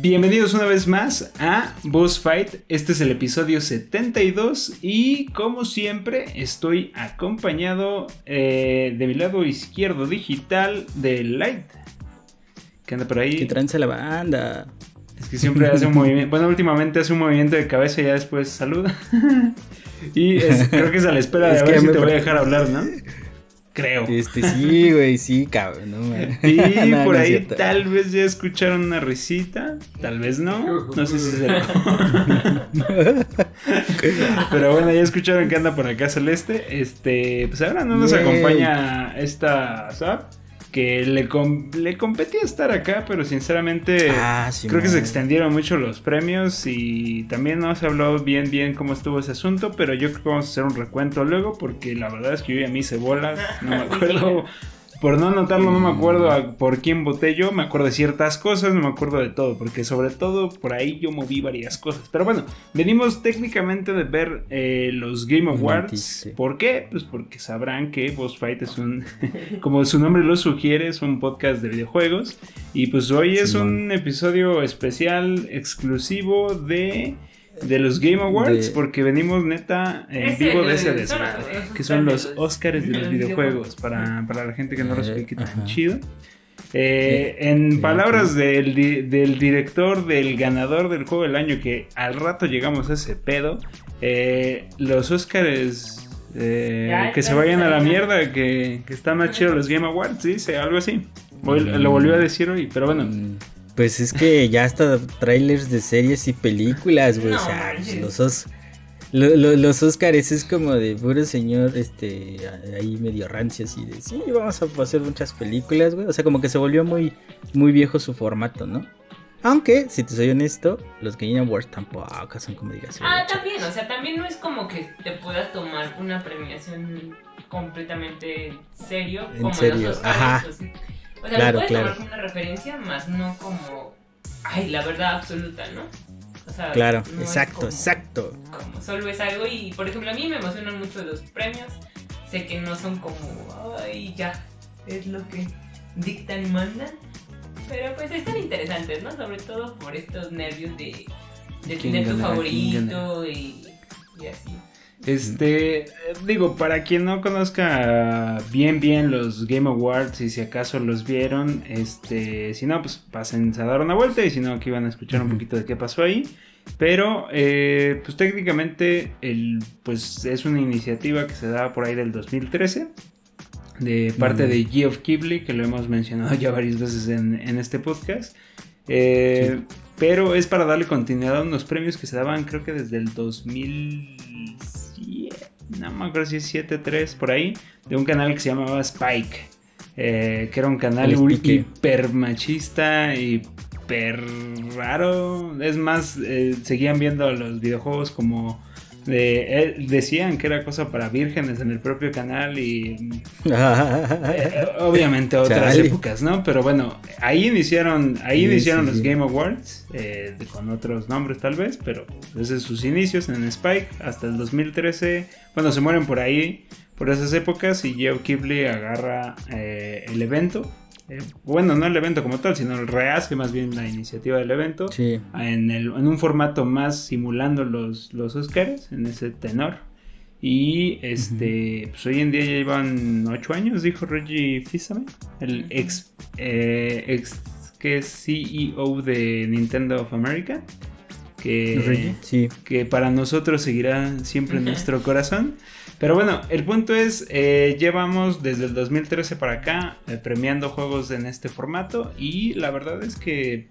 Bienvenidos una vez más a Boss Fight. Este es el episodio 72 y como siempre estoy acompañado eh, de mi lado izquierdo digital de Light. Que anda por ahí. Que tranza la banda. Es que siempre hace un movimiento. Bueno, últimamente hace un movimiento de cabeza y ya después saluda. y creo que es a la espera de a ver si te voy a dejar hablar, ¿no? Creo. Este, sí, güey, sí, cabrón. No, y por ahí tal vez ya escucharon una risita, tal vez no. No sé si se Pero bueno, ya escucharon que anda por acá Celeste. Este, pues ahora no nos acompaña esta SAP que le, le competía estar acá, pero sinceramente ah, creo que se extendieron mucho los premios y también no se habló bien bien cómo estuvo ese asunto, pero yo creo que vamos a hacer un recuento luego porque la verdad es que yo ya me hice bolas, no me acuerdo por no anotarlo, no me acuerdo por quién voté yo. Me acuerdo de ciertas cosas, no me acuerdo de todo. Porque sobre todo por ahí yo moví varias cosas. Pero bueno, venimos técnicamente de ver eh, los Game Awards. ¿Por qué? Pues porque sabrán que Boss Fight es un, como su nombre lo sugiere, es un podcast de videojuegos. Y pues hoy es un episodio especial exclusivo de de los Game Awards, porque venimos neta en vivo de ese desmadre, que son los Oscars de los videojuegos, para, para la gente que no lo explique tan chido. Eh, en palabras del, del, director, del ganador del juego del año, que al rato llegamos a ese pedo, eh, los Oscars eh, que se vayan a la mierda, que, que están más chidos los Game Awards, dice algo así. Lo volvió a decir hoy, pero bueno. Pues es que ya hasta trailers de series y películas, güey. o sea, los, los Oscars es como de puro señor, este, ahí medio rancio, así de, sí, vamos a hacer muchas películas, güey. O sea, como que se volvió muy, muy viejo su formato, ¿no? Aunque, si te soy honesto, los Game Awards tampoco son como digas. Ah, también, o sea, también no es como que te puedas tomar una premiación completamente serio. En serio, los ajá. O sea, lo puedes tomar como una referencia, más no como, ay, la verdad absoluta, ¿no? O sea, claro, exacto, exacto. Como solo es algo y, por ejemplo, a mí me emocionan mucho los premios. Sé que no son como, ay, ya, es lo que dictan y mandan. Pero pues están interesantes, ¿no? Sobre todo por estos nervios de, de tener tu favorito y, y así. Este, digo, para quien no conozca bien bien los Game Awards y si acaso los vieron, este, si no, pues pasen a dar una vuelta y si no, aquí van a escuchar un poquito de qué pasó ahí. Pero, eh, pues técnicamente, el, pues es una iniciativa que se da por ahí del 2013 de parte de Geoff Keighley, que lo hemos mencionado ya varias veces en, este podcast. Eh, pero es para darle continuidad a unos premios que se daban creo que desde el 2000 no me acuerdo si es 7-3 por ahí, de un canal que se llamaba Spike, eh, que era un canal hiper machista hiper raro. Es más, eh, seguían viendo los videojuegos como eh, decían que era cosa para vírgenes en el propio canal y eh, obviamente otras épocas, ¿no? Pero bueno, ahí iniciaron, ahí iniciaron los Game Awards eh, con otros nombres tal vez, pero desde sus inicios en Spike hasta el 2013, cuando se mueren por ahí, por esas épocas y Geo Kibley agarra el evento eh, bueno, no el evento como tal, sino el rehace más bien la iniciativa del evento, en, el, en, un formato más simulando los, los Oscars, en ese tenor. Y este, pues hoy en día ya llevan ocho años, dijo Reggie Fils-Aimé, el ex, eh, ex que es CEO de Nintendo of America. Que, que para nosotros seguirá siempre en nuestro corazón. Pero bueno, el punto es, eh, llevamos desde el 2013 para acá eh, premiando juegos en este formato y la verdad es que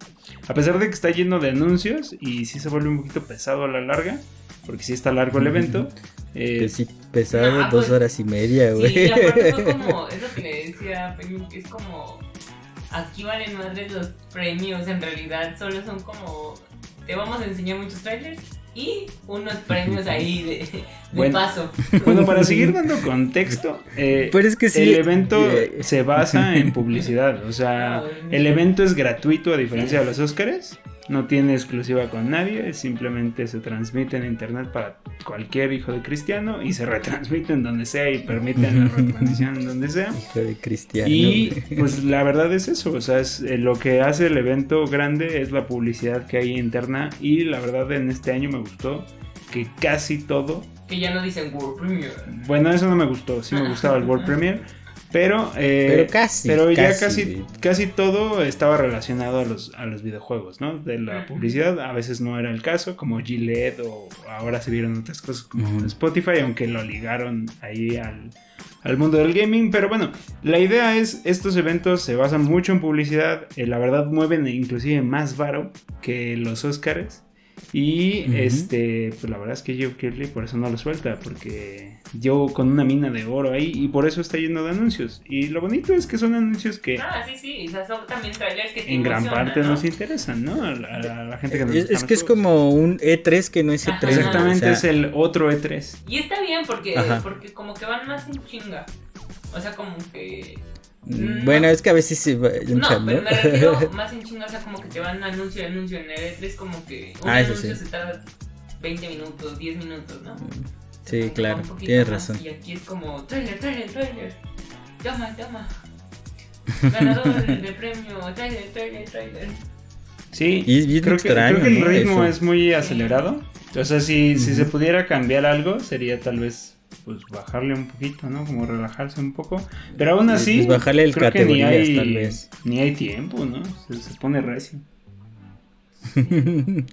a pesar de que está lleno de anuncios y sí se vuelve un poquito pesado a la larga, porque sí está largo el evento. Eh, sí, pesado dos pues, horas y media, güey. Sí, aparte fue como, es lo que le decía, que es como, aquí valen más de los premios, en realidad solo son como, te vamos a enseñar muchos trailers y unos premios ahí de, paso. Bueno, para seguir dando contexto, eh, es que el evento se basa en publicidad. O sea, ah, el evento es gratuito a diferencia de los Oscars. No tiene exclusiva con nadie, simplemente se transmite en internet para cualquier hijo de cristiano y se retransmite en donde sea y permiten la retransmisión en donde sea. Hijo de cristiano. Y pues la verdad es eso, o sea, es, eh, lo que hace el evento grande es la publicidad que hay interna y la verdad en este año me gustó que casi todo... Que ya no dicen World Premiere. Bueno, eso no me gustó, sí me gustaba el World Premiere. Pero, eh, pero casi. Pero ya casi, casi todo estaba relacionado a los, a los videojuegos, ¿no? De la publicidad. A veces no era el caso, como Gillette o ahora se vieron otras cosas como Spotify, aunque lo ligaron ahí al, al, mundo del gaming. Pero bueno, la idea es, estos eventos se basan mucho en publicidad. Eh, la verdad mueven inclusive más varo que los Oscars. Y este, pues la verdad es que Joe Kirley por eso no lo suelta, porque yo con una mina de oro ahí y por eso está lleno de anuncios. Y lo bonito es que son anuncios que. Ah, sí, sí, o sea, son también trailers que En gran parte nos interesan, ¿no? A la, gente que nos Es, es que es como un E3 que no es E3. Exactamente, es el otro E3. Y está bien porque, porque como que van más en chinga. O sea, como que Mm, bueno, es que a veces se va No, pero me refiero más en chingo, o sea, como que te van anuncio y anuncio. En el es como que un ah, anuncio se tarda 20 minutos, 10 minutos, ¿no? Mm, sí, claro, tienes razón. Y aquí es como trailer, trailer, trailer. Llama, llama. Ganador de premio, trailer, trailer, trailer. Sí, y creo, que, creo que el ritmo es muy acelerado. O sea, si, si se pudiera cambiar algo, sería tal vez pues bajarle un poquito, ¿no? Como relajarse un poco. Pero aún así, pues bajarle el creo ni hay, tal vez. Ni hay tiempo, ¿no? Se, pone recio.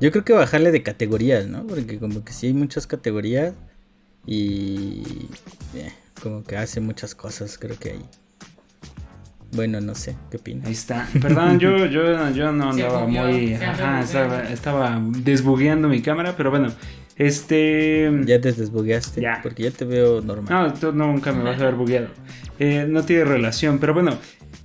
Yo creo que bajarle de categorías, ¿no? Porque como que sí hay muchas categorías y eh, como que hace muchas cosas, creo que hay. Bueno, no sé, ¿qué opinas? Ahí está. Perdón, yo, yo, yo no andaba muy... Ajá, estaba, estaba desbugueando mi cámara, pero bueno, este. Ya te desbugueaste. Ya. Porque ya te veo normal. No, tú nunca me vas a ver bugueado. Eh, no tiene relación, pero bueno.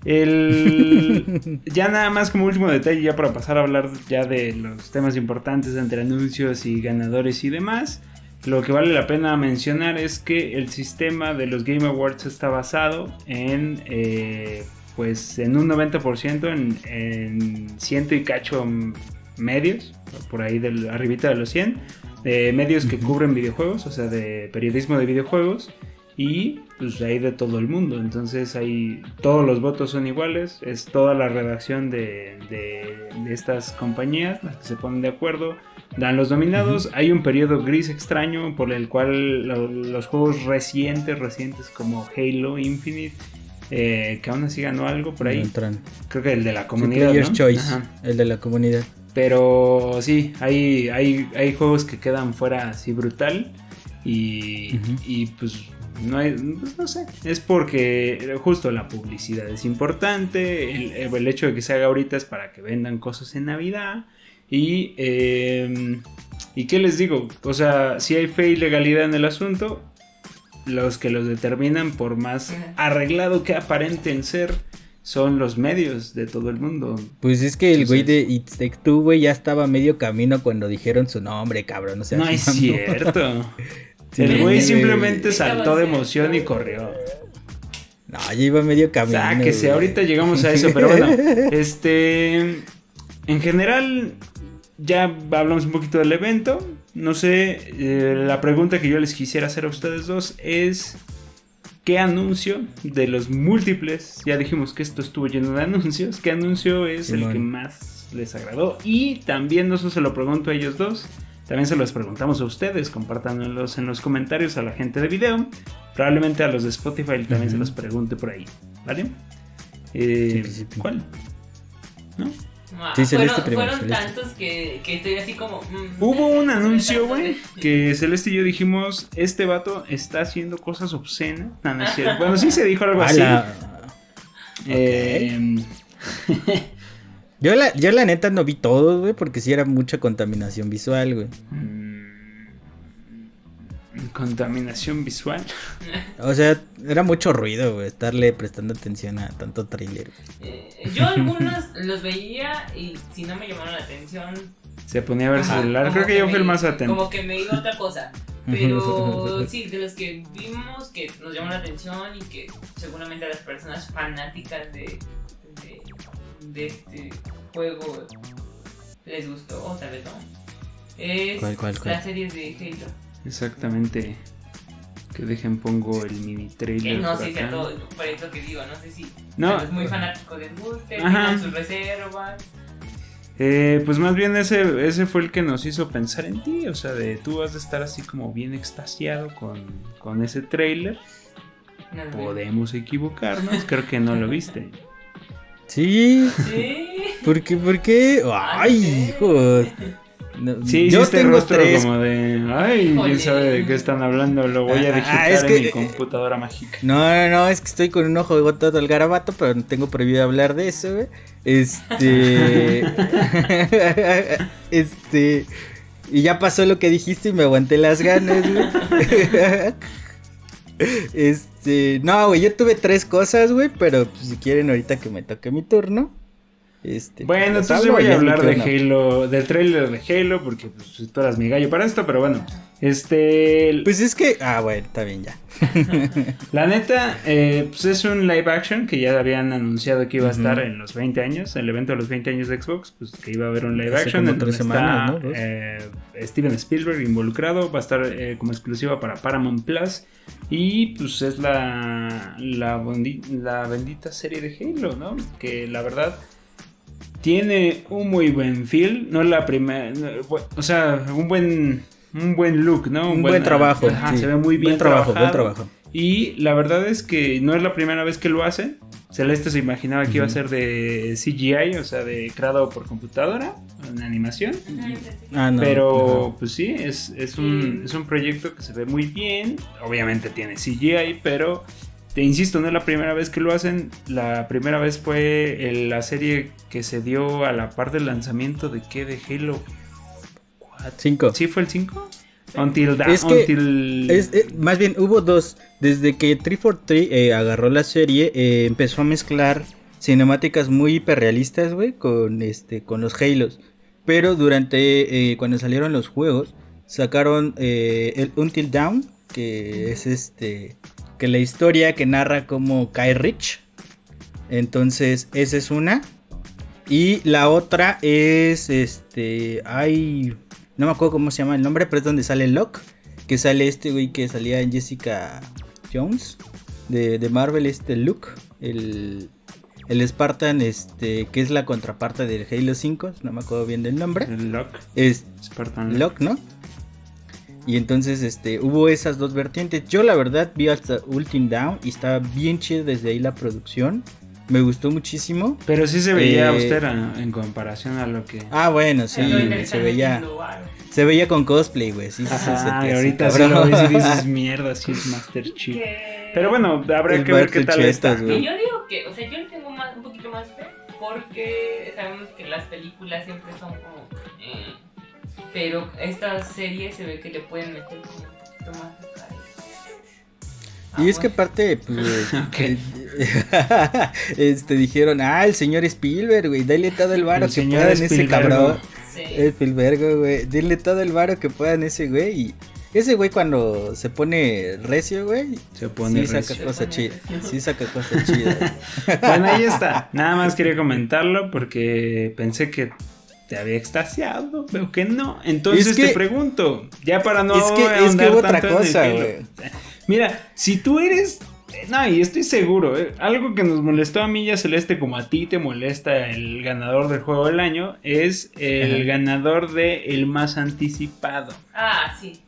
El... ya nada más como último detalle, ya para pasar a hablar ya de los temas importantes entre anuncios y ganadores y demás. Lo que vale la pena mencionar es que el sistema de los Game Awards está basado en, eh, pues, en un 90% en, en ciento y cacho medios, por ahí del arribita de los 100 de medios que cubren videojuegos, o sea, de periodismo de videojuegos y pues hay de todo el mundo. Entonces hay todos los votos son iguales, es toda la redacción de, de, estas compañías las que se ponen de acuerdo, dan los nominados. Hay un periodo gris extraño por el cual los juegos recientes, recientes como Halo Infinite eh, que aún así ganó algo por ahí. Creo que el de la comunidad. Choice, el de la comunidad. Pero sí, hay, hay, hay juegos que quedan fuera así brutal. Y, y pues no hay, pues no sé, es porque justo la publicidad es importante, el, el, hecho de que se haga ahorita es para que vendan cosas en Navidad y, eh, y qué les digo, o sea, si hay fe y legalidad en el asunto, los que los determinan por más arreglado que aparenten ser, son los medios de todo el mundo. Pues es que el güey de It's Take Two, güey, ya estaba medio camino cuando dijeron su nombre, cabrón. O sea, no es cierto. el güey simplemente saltó de emoción y corrió. No, ya iba medio camino. O sea, que si ahorita llegamos a eso, pero bueno, este. En general, ya hablamos un poquito del evento. No sé, eh, la pregunta que yo les quisiera hacer a ustedes dos es ¿Qué anuncio de los múltiples? Ya dijimos que esto estuvo lleno de anuncios. ¿Qué anuncio es el que más les agradó? Y también no se lo pregunto a ellos dos, también se los preguntamos a ustedes. Compártanlos en los comentarios a la gente de video. Probablemente a los de Spotify también se los pregunte por ahí. ¿Vale? Eh, ¿Cuál? ¿No? Sí, Celeste fueron, fueron tantos que, que, estoy así como. Mm, Hubo un anuncio, güey, que Celeste y yo dijimos: Este vato está haciendo cosas obscenas. bueno, sí se dijo algo así. Eh, yo, la, yo la neta no vi todo, güey, porque sí era mucha contaminación visual, güey. Mm. Contaminación visual. O sea, era mucho ruido, güey, estarle prestando atención a tanto trailer. Eh, yo algunos los veía y si no me llamaron la atención... Se ponía a ver celular, creo que, yo fui el más atento. Como que me iba otra cosa. Pero sí, de los que vimos que nos llamó la atención y que seguramente las personas fanáticas de, de, de este juego les gustó, o tal vez no. Es ¿Cuál, cuál, cuál? la serie de Halo. Exactamente. Que dejen pongo el mini Que trailer. no por sé si a todo, por eso que digo, no sé si No. los muy fanáticos les guste, tengan sus reservas. Eh, pues más bien ese, ese fue el que nos hizo pensar en ti. O sea, de tú vas a estar así como bien extasiado con, con ese trailer. No. Podemos equivocarnos. Creo que no lo viste. Sí, Sí. ¿por qué? ¿Por qué? ¡Ay, hijo! No, Sí, yo tengo rostro tres. como de. Ay, quién sabe de qué están hablando. Lo voy a Ah, digitar es en que- mi computadora mágica. No, no, no, es que estoy con un ojo todo el garabato, pero no tengo prohibido hablar de eso, güey. Este. este. Y ya pasó lo que dijiste y me aguanté las ganas, güey. Este. No, güey, yo tuve tres cosas, güey, pero pues, si quieren ahorita que me toque mi turno. Este, Bueno, entonces yo voy a hablar de. Halo, del trailer de Halo, porque pues, tú eras mi gallo para esto, pero bueno. Este. Pues es que. Ah, bueno, está bien ya. La neta, eh, pues es un live action que ya habían anunciado que iba a estar en los 20 años, el evento de los 20 años de Xbox, pues que iba a haber un live Hace action en donde semanas, ¿no? está Dos. eh, Steven Spielberg involucrado, va a estar eh, como exclusiva para Paramount Plus y pues es la, la, bondi- la bendita serie de Halo, ¿no? Que la verdad tiene un muy buen feel, no es la primera, o sea, un buen... Un buen look, ¿no? Un buen trabajo. Ajá, sí. Se ve muy bien Buen trabajo, buen trabajo. Y la verdad es que no es la primera vez que lo hace. Celeste se imaginaba que iba a ser de CGI, o sea, de creado por computadora, en animación. Ah, no. Pero pues sí, es, es, un, es un proyecto que se ve muy bien. Obviamente tiene CGI, pero te insisto, no es la primera vez que lo hacen. La primera vez fue en la serie que se dio a la par del lanzamiento de qué? De Halo 4. Cinco. ¿Sí fue el 5? Until da, Es que until- Es, eh, más bien, hubo dos. Desde que 343 eh, agarró la serie, eh, empezó a mezclar cinemáticas muy hiperrealistas, güey, con, este, con los Halos. Pero durante, eh, cuando salieron los juegos, sacaron eh, el Until Dawn, que es este, que la historia que narra cómo cae Rich. Entonces, esa es una. Y la otra es, este, ay, no me acuerdo cómo se llama el nombre, pero es donde sale Locke. Que sale este güey que salía en Jessica Jones. De, de Marvel, este Luke. El, el Spartan, este, que es la contraparte del Halo 5. No me acuerdo bien del nombre. el Lock, Es Spartan Locke, ¿no? Y entonces este, hubo esas dos vertientes. Yo la verdad vi hasta Ultim Down y estaba bien chido desde ahí la producción. Me gustó muchísimo. Pero sí se veía Eh, austera en comparación a lo que. Ah, bueno, sí, güey, se es veía, se veía con cosplay, güey. Sí, sí, sí, Ajá, y ahorita sí lo ves y dices mierda, sí es Master Chief. Que- Pero bueno, habrá El que ver qué tal está. yo digo que, o sea, yo le tengo más, un poquito más fe porque sabemos que las películas siempre son como. eh, pero esta serie se ve que le pueden meter un poquito más de cara. Y es que Ah, aparte, pues, güey, Ok. el- este, dijeron, ah, el señor Spielberg, güey, dale todo el varo El que puedan ese cabrón. sí. Spielberg, güey, dile todo el varo que puedan ese güey. Y ese güey cuando se pone recio, güey, Se pone sí saca recio. cosas Se pone chidas. recio. Sí saca cosas chidas. Bueno, ahí está. Nada más quería comentarlo porque pensé que te había extasiado. Veo que no. Entonces Es que- te pregunto, ya para no Es que- es que otra cosa, güey. Mira, si tú eres no, y estoy seguro, eh, algo que nos molestó a mí y a Celeste como a ti te molesta el ganador del juego del año es el Ajá. ganador de el más anticipado. Ah, sí.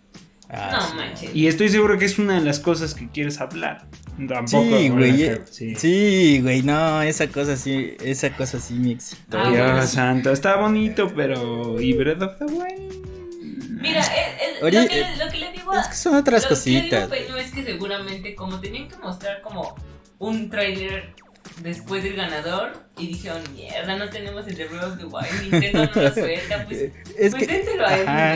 Ah, no sí. manches. Y estoy seguro que es una de las cosas que quieres hablar. Tampoco. Sí, güey. eh, sí. Sí, güey, no, esa cosa sí, esa cosa sí me excitó. Ah, Dios bueno. santo, está bonito, pero. ¿Y Breath of the Wild? Mira, el- el- Oye, lo, que, eh, lo que le digo a. Es que son otras lo que le digo cositas. es que seguramente, como tenían que mostrar como un trailer después del ganador, y dijeron, mierda, no tenemos el de Breath of the Wild, Nintendo no lo suelta, pues. Es pues que dénselo a ajá.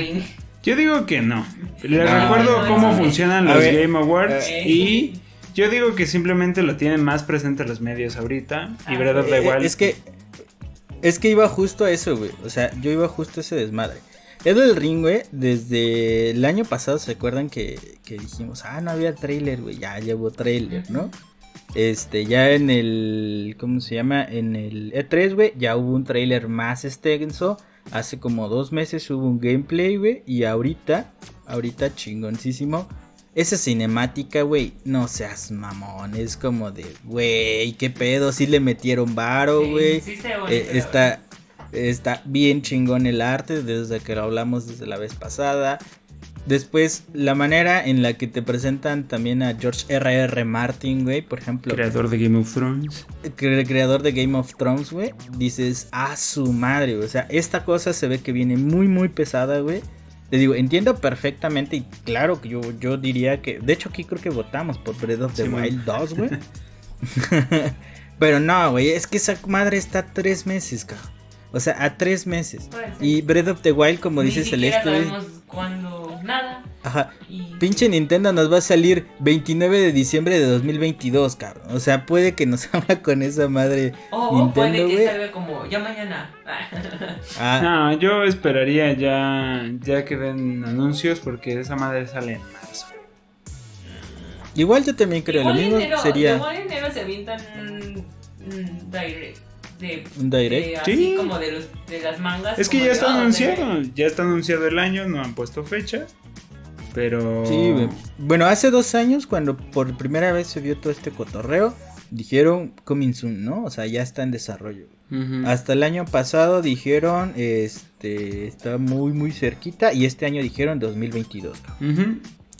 Yo digo que no. Les No, recuerdo no, cómo no. funcionan los ver, Game Awards eh. y yo digo que simplemente lo tienen más presente los medios ahorita y Ah, Breath of the Eh, Wild. Es que es que iba justo a eso, güey. O sea, yo iba justo a ese desmadre. Edel Ring, güey, desde el año pasado, ¿se acuerdan que, que dijimos, ah, no había trailer, güey? Ya llevó trailer, ¿no? Este, ya en el, ¿cómo se llama? En el E3, güey, ya hubo un trailer más extenso Hace como dos meses hubo un gameplay, güey. Y ahorita, ahorita chingoncísimo. Esa cinemática, güey, no seas mamón. Es como de, güey, qué pedo. Sí le metieron varo, Sí, güey. sí se ve Eh, está, está bien chingón el arte desde que lo hablamos desde la vez pasada. Después, la manera en la que te presentan también a George R.R. Martin, güey, por ejemplo, Creador de Game of Thrones. cre- creador de Game of Thrones, güey, dices, a su madre, güey. O sea, esta cosa se ve que viene muy, muy pesada, güey. Te digo, entiendo perfectamente y claro que yo, yo diría que, de hecho aquí creo que votamos por Breath of the Sí. Wild 2, güey. Pero no, güey, es que esa madre está a tres meses, cabrón. O sea, a tres meses. Y Breath of the Wild, como Ni dice Celeste, güey. Nada. Ajá. Y Pinche Nintendo nos va a salir 29 de diciembre de 2022, cabrón. O sea, puede que nos haga con esa madre O Nintendo, puede que güey. salga como ya mañana. Ah, No, yo esperaría ya, ya que den anuncios porque esa madre sale en marzo. igual yo también creo igual lo mismo. enero, sería igual enero se avientan direct. De, un direct. de así Sí. como de, los, de las mangas. Es que ya está ah, anunciado, ya está anunciado el año, no han puesto fecha. Pero. Sí. Bueno, hace dos años, cuando por primera vez se vio todo este cotorreo, dijeron coming soon, ¿no? O sea, ya está en desarrollo. Hasta el año pasado dijeron, este, está muy, muy cerquita. Y este año dijeron 2022. Ujú.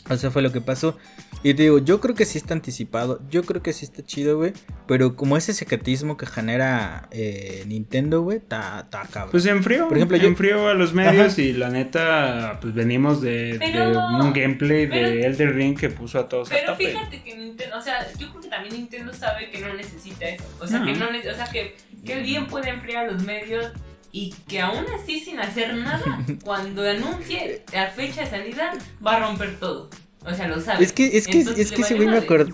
O sea, fue lo que pasó. Y te digo, yo creo que sí está anticipado. Yo creo que sí está chido, güey. Pero como ese secretismo que genera eh, Nintendo, güey, está cabrón. Pues se enfrió. Por ejemplo, yo- enfrió a los medios Ajá. y la neta, pues venimos de, Pero- de un gameplay pero- de Elder Ring que puso a todos a Pero tope. fíjate que Nintendo, o sea, yo creo que también Nintendo sabe que no necesita eso. O sea, No. que no o sea, que, que bien puede enfriar a los medios y que aún así sin hacer nada, cuando anuncie la fecha de salida, va a romper todo. O sea, lo sabe. Es que, es que, Entonces, es que ese güey me acordé.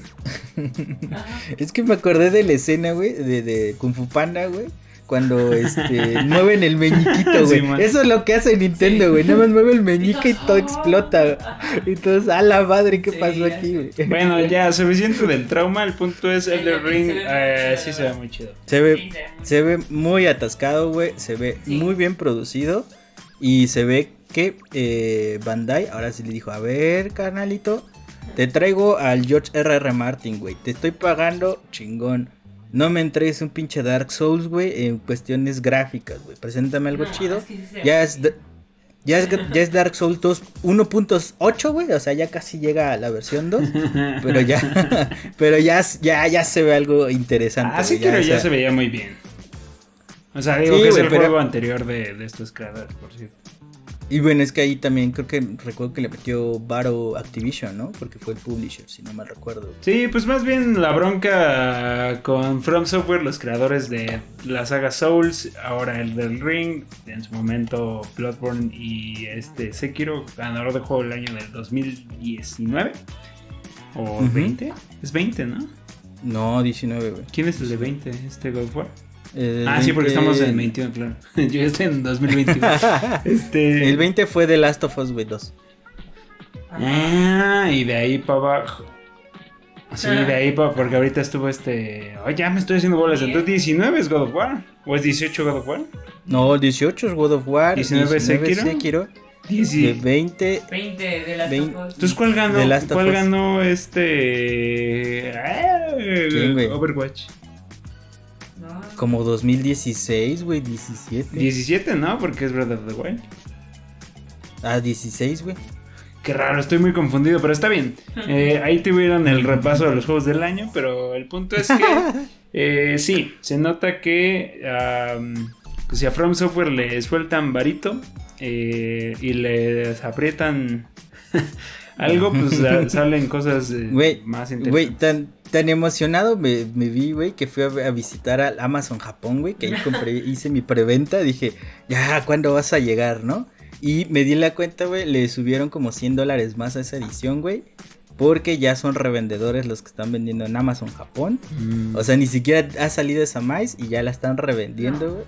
Es que me acordé de la escena, güey, de, de Kung Fu Panda, güey. Cuando este mueven el meñiquito, güey. Sí. Eso es lo que hace Nintendo, Sí. güey. Nada más mueve el meñique y todo "Oh". explota. Y todos, a la madre, ¿qué Sí, pasó aquí, güey? Bueno, ya, suficiente del trauma. El punto es El Elder Ring Ring. se ve muy eh, chido, sí se ve muy chido. Se ve, Sí, se ve muy se ve muy atascado, güey. Se ve Sí. muy bien producido. Y se ve que eh, Bandai ahora sí le dijo: A ver, carnalito, te traigo al George R.R. Martin, güey. Te estoy pagando chingón. No me entregues un pinche Dark Souls, güey, en cuestiones gráficas, güey. Preséntame algo No, chido. es que Ya es, ya es, ya es Dark Souls 2 1.8, güey. O sea, ya casi llega a la versión 2. Pero ya, pero ya, ya, ya se ve algo interesante. Ah, sí, güey, pero o ya sea, se veía muy bien. O sea, digo Sí, que es el pero- juego anterior de, de estos creadores, por cierto. Y bueno, es que ahí también creo que recuerdo que le metió Varo Activision, ¿no? Porque fue el publisher, si no mal recuerdo. Sí, pues más bien la bronca con From Software, los creadores de la saga Souls, ahora el del Ring, en su momento Bloodborne y este Sekiro, ganador de juego del año del 2019 o Ujú. 20, es 20, ¿no? No, 19, güey. ¿Quién es el de 20? Este God of War. El ah, sí, porque 20 estamos en 21, claro. Yo estoy en 2021. este El 20 fue The Last of Us, güey, 2. Ah, y de ahí para abajo. Sí, de ahí para. Porque ahorita estuvo este. Ay, ya me estoy haciendo bolas. Entonces 19 es God of War. ¿O es 18 God of War? No, 18 es God of War. 19 Sekiro. Sekiro. De 10 20. 20 de las Vein- cosas. Entonces, ¿cuál ganó? Last of ¿Cuál Us. ganó este. Ah, ¿Quién? Overwatch. Como 2016, güey, 17. 17, ¿no? Porque es Breath of the Wild. Ah, 16, güey. Qué raro, estoy muy confundido, pero está bien. Eh, ahí tuvieron el repaso de los juegos del año, pero el punto es que eh, sí, se nota que pues, si a From Software le sueltan varito eh, y les aprietan algo, pues sa- salen cosas eh, Güey, más Güey, interesantes. tan, tan emocionado me, me vi, güey, que fui a, a visitar al Amazon Japón, güey, que ahí compré, hice mi preventa, dije, ya, ¿cuándo vas a llegar, no? Y me di la cuenta, güey, le subieron como 100 dólares más a esa edición, güey, porque ya son revendedores los que están vendiendo en Amazon Japón. Mm. O sea, ni siquiera ha salido esa más y ya la están revendiendo, güey.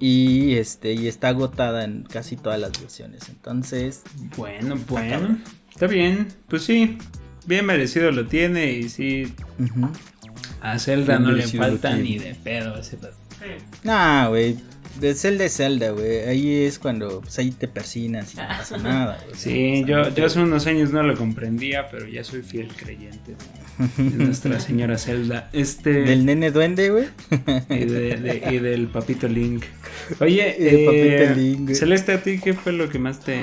Y este, y está agotada en casi todas las versiones. Entonces, Bueno, bueno, está bien, pues sí, bien merecido lo tiene y sí, ujú. a Zelda Bien no le falta ni de pedo ese pedo. Sí. Nah, güey. de Zelda es Zelda, güey. Ahí es cuando pues, ahí te persinas y no pasa nada. güey. Sí, yo, yo hace unos años no lo comprendía, pero ya soy fiel creyente de, nuestra señora Zelda. Este. Del nene duende, güey. y, de- de- y del papito Link. Oye, Y del eh, papito Link. Celeste, ¿a ti qué fue lo que más te.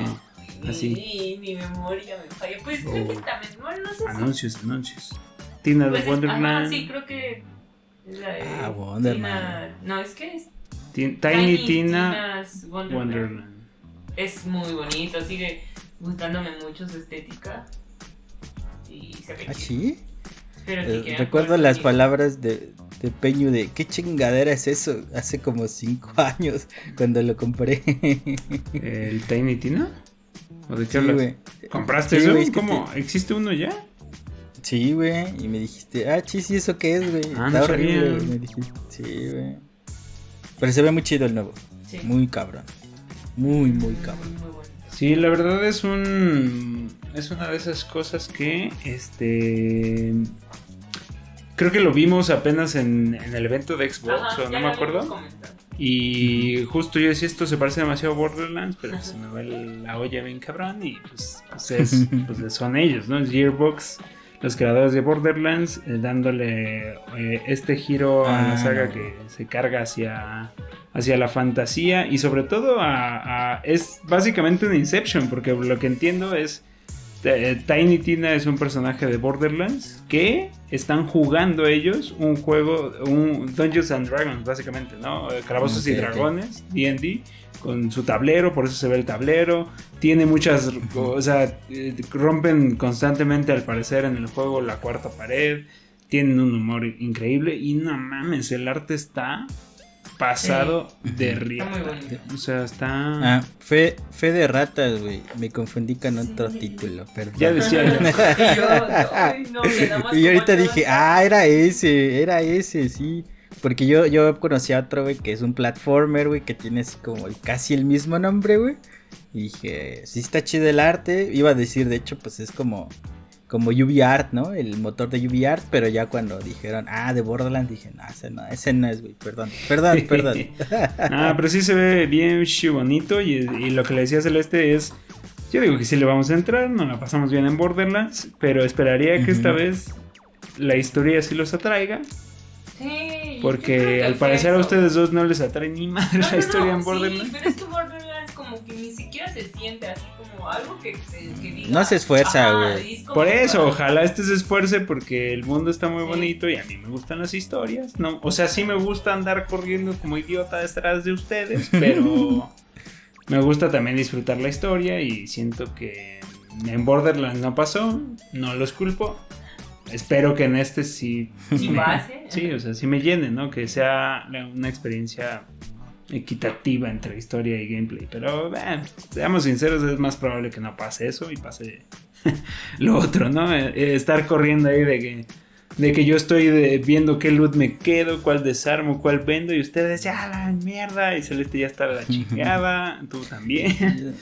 Así. Y mi memoria me falla. Pues creo que Oh. también, no, no sé si. Anuncios, anuncios. Tina Pues de es- Wonderland. ajá, sí, creo que. es la de Ah, Wonderman. Tina- no, es que es Ti- Tiny, Tina Tina's Wonderland. Wonderland. Es muy bonito, sigue gustándome mucho su estética. Y se ve ¿Ah, sí? Eh, recuerdo las palabras de, de Peño de ¿qué chingadera es eso? Hace como cinco años cuando lo compré. ¿El Tiny Tina? ¿O de qué Sí, hablas? güey. ¿Compraste Sí, eso? es ¿Cómo? ¿Existe uno ya? Sí, güey. Y me dijiste, ah, sí, sí, ¿eso qué es, güey? Ah, Está no horrible, sabía. Me dijiste, sí, güey. Pero se ve muy chido el nuevo. Sí. Muy cabrón. Muy, muy cabrón. Muy bonito. Sí, la verdad es un. Es una de esas cosas que. Este. Creo que lo vimos apenas en, en el evento de Xbox, Ajá, o no me acuerdo. comentado. Y justo yo decía, esto se parece demasiado a Borderlands, pero pues, se me va la olla bien cabrón. Y pues, pues, es- pues, son ellos, ¿no? Es Gearbox, los creadores de Borderlands, eh, dándole eh, este giro a la Ah, saga no. que se carga hacia, hacia la fantasía y sobre todo a, a- es básicamente un Inception, porque lo que entiendo es Tiny Tina es un personaje de Borderlands que están jugando ellos un juego, un Dungeons and Dragons, básicamente, ¿no? Eh, Calabozos y. Dragones, DD, con su tablero, por eso se ve el tablero. Tiene muchas, o sea, eh, rompen constantemente al parecer en el juego la cuarta pared. Tienen un humor increíble y no mames, el arte está pasado de Está muy riata. bonito. O sea, está... Ah, fe, fe de ratas, güey. Me confundí con otro título, perdón. Ya decía yo. Y yo, no, que nada más Y ahorita dije, ah, era ese, era ese, sí. Porque yo, yo conocí a otro, güey, que es un platformer, güey, que tiene así como el- casi el mismo nombre, güey. Y dije, sí está chido el arte. Iba a decir, de hecho, pues es como, como UbiArt, ¿no? El motor de UbiArt, pero ya cuando dijeron, ah, de Borderlands, dije, no, ese no, ese no es, güey, perdón, perdón, perdón. Ah, pero sí se ve bien bonito. Y, y lo que le decía Celeste es. Yo digo que sí le vamos a entrar, nos la pasamos bien en Borderlands, pero esperaría que esta vez la historia sí los atraiga, Sí, porque que al parecer a ustedes dos no les atrae ni madre No, la no, historia no, en Borderlands. Sí, pero es que Borderlands como que ni siquiera se siente así como algo que, que, que diga. No se esfuerza, güey. Por eso, para- ojalá este se esfuerce porque el mundo está muy Sí. bonito y a mí me gustan las historias, ¿no? O sea, sí me gusta andar corriendo como idiota detrás de ustedes, pero me gusta también disfrutar la historia y siento que en Borderlands no pasó, no los culpo. Espero que en este sí, Sí pase. sí, o sea, sí me llene, ¿no? Que sea una experiencia equitativa entre historia y gameplay. Pero, eh, seamos sinceros, es más probable que no pase eso y pase lo otro, ¿no? Eh, eh, estar corriendo ahí de que, de que yo estoy de- viendo qué loot me quedo, cuál desarmo, cuál vendo y ustedes ya la mierda y Celeste ya está a la chingada, tú también,